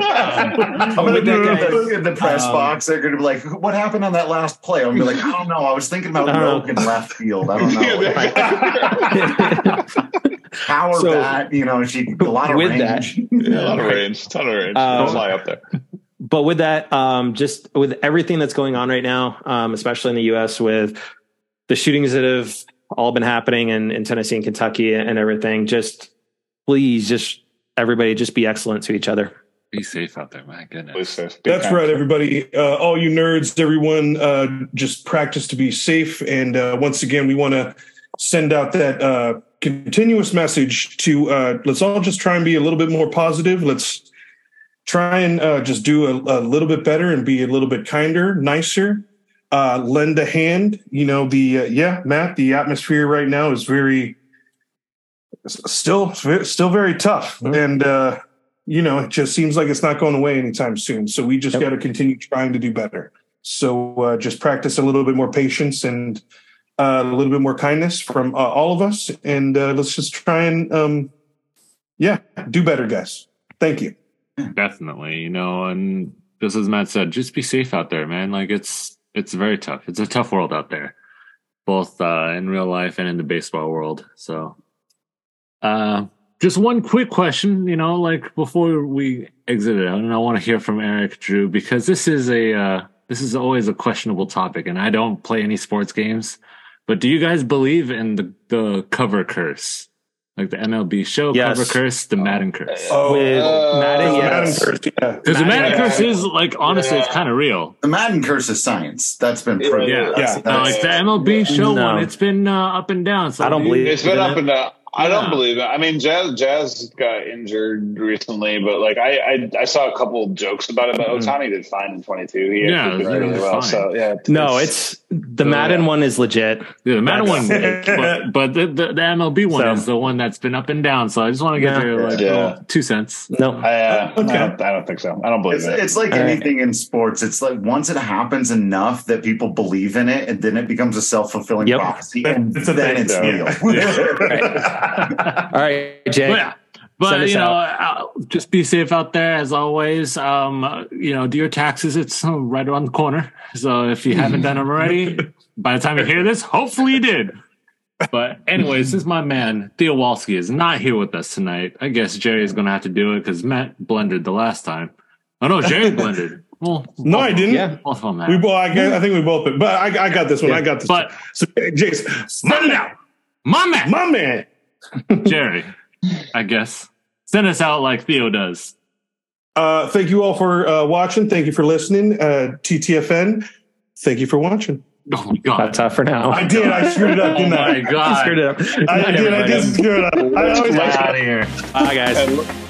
I'm gonna be in the press um, box. They're gonna be like, "What happened on that last play?" I'm gonna be like, "I don't know. I was thinking about Rogue in left field. I don't know." Power so, bat, you know, she a lot of with range. That, yeah, a lot of range, ton of range. Um, fly up there. But with that, um, just with everything that's going on right now, um, especially in the U.S. with the shootings that have all been happening in, in Tennessee and Kentucky and everything, just please, just everybody, just be excellent to each other. Be safe out there, my goodness. That's right, everybody. Uh, all you nerds, everyone, uh, just practice to be safe. And uh, once again, we want to send out that uh, continuous message to uh, let's all just try and be a little bit more positive. Let's try and uh, just do a, a, little bit better and be a little bit kinder, nicer. uh, lend a hand. You know, the uh, yeah, Matt, the atmosphere right now is very still still very tough, Mhm. and uh, you know, it just seems like it's not going away anytime soon. So we just Yep. got to continue trying to do better. So uh, just practice a little bit more patience and uh, a little bit more kindness from uh, all of us, and uh, let's just try and um, yeah, do better, guys. Thank you. Definitely, you know, and just as Matt said, just be safe out there, man. Like it's it's very tough. It's a tough world out there, both uh, in real life and in the baseball world. So, uh, just one quick question, you know, like before we exit it and I want to hear from Eric Drew because this is a uh, this is always a questionable topic, and I don't play any sports games. But do you guys believe in the the cover curse, like the MLB show Yes. cover curse, the Madden curse? Oh, With Uh, Madden, Madden yes. first, yeah. Because the Madden- Madden curse is like honestly, it's kind of real. The Madden curse is science. That's been proven. Yeah. That's- Yeah. Uh, that's- like the MLB show No. one, it's been uh, up and down. So I don't believe It's been up it? and down. I Yeah. don't believe it. I mean, Jazz Jazz got injured recently, but like I I, I saw a couple jokes about it. But Mhm. Ohtani did fine in 22. He Yeah, actually did right, really well. fine. So yeah, No, it's the Madden one is legit. Yeah, the Madden one, but, but the, the, the MLB one So- is the one that's been up and down. So I just want to get Yeah. your like Yeah. little two cents. No, I, uh, Okay. I, don't, I don't think so. I don't believe It's, it. it's like All right. anything in sports. It's like once it happens enough that people believe in it, and then it becomes a self fulfilling Yep. prophecy, and It's then thing, it's yeah. real. All right, Jay. But yeah. But you know, uh, just be safe out there as always. Um, uh, you know, do your taxes. It's right around the corner. So if you haven't done them already, by the time you hear this, hopefully you did. But anyways, since my man Theo Walski is not here with us tonight, I guess Jerry is going to have to do it because Matt blended the last time. Oh no, Jerry blended. Well, No, I didn't. Yeah. both of them. We both, I, guess- I think we both, but I, I got this one. I got this. But so, Jason, my man, my man, my man. Jerry, I guess send us out like Theo does. Uh, thank you all for uh, watching. Thank you for listening. Uh, TTFN. Thank you for watching. Oh my god, That's tough for now. I did. I screwed it up, oh didn't I? my god, screwed it up. I did. I did screw it up. I always Get out of here. Bye, guys. And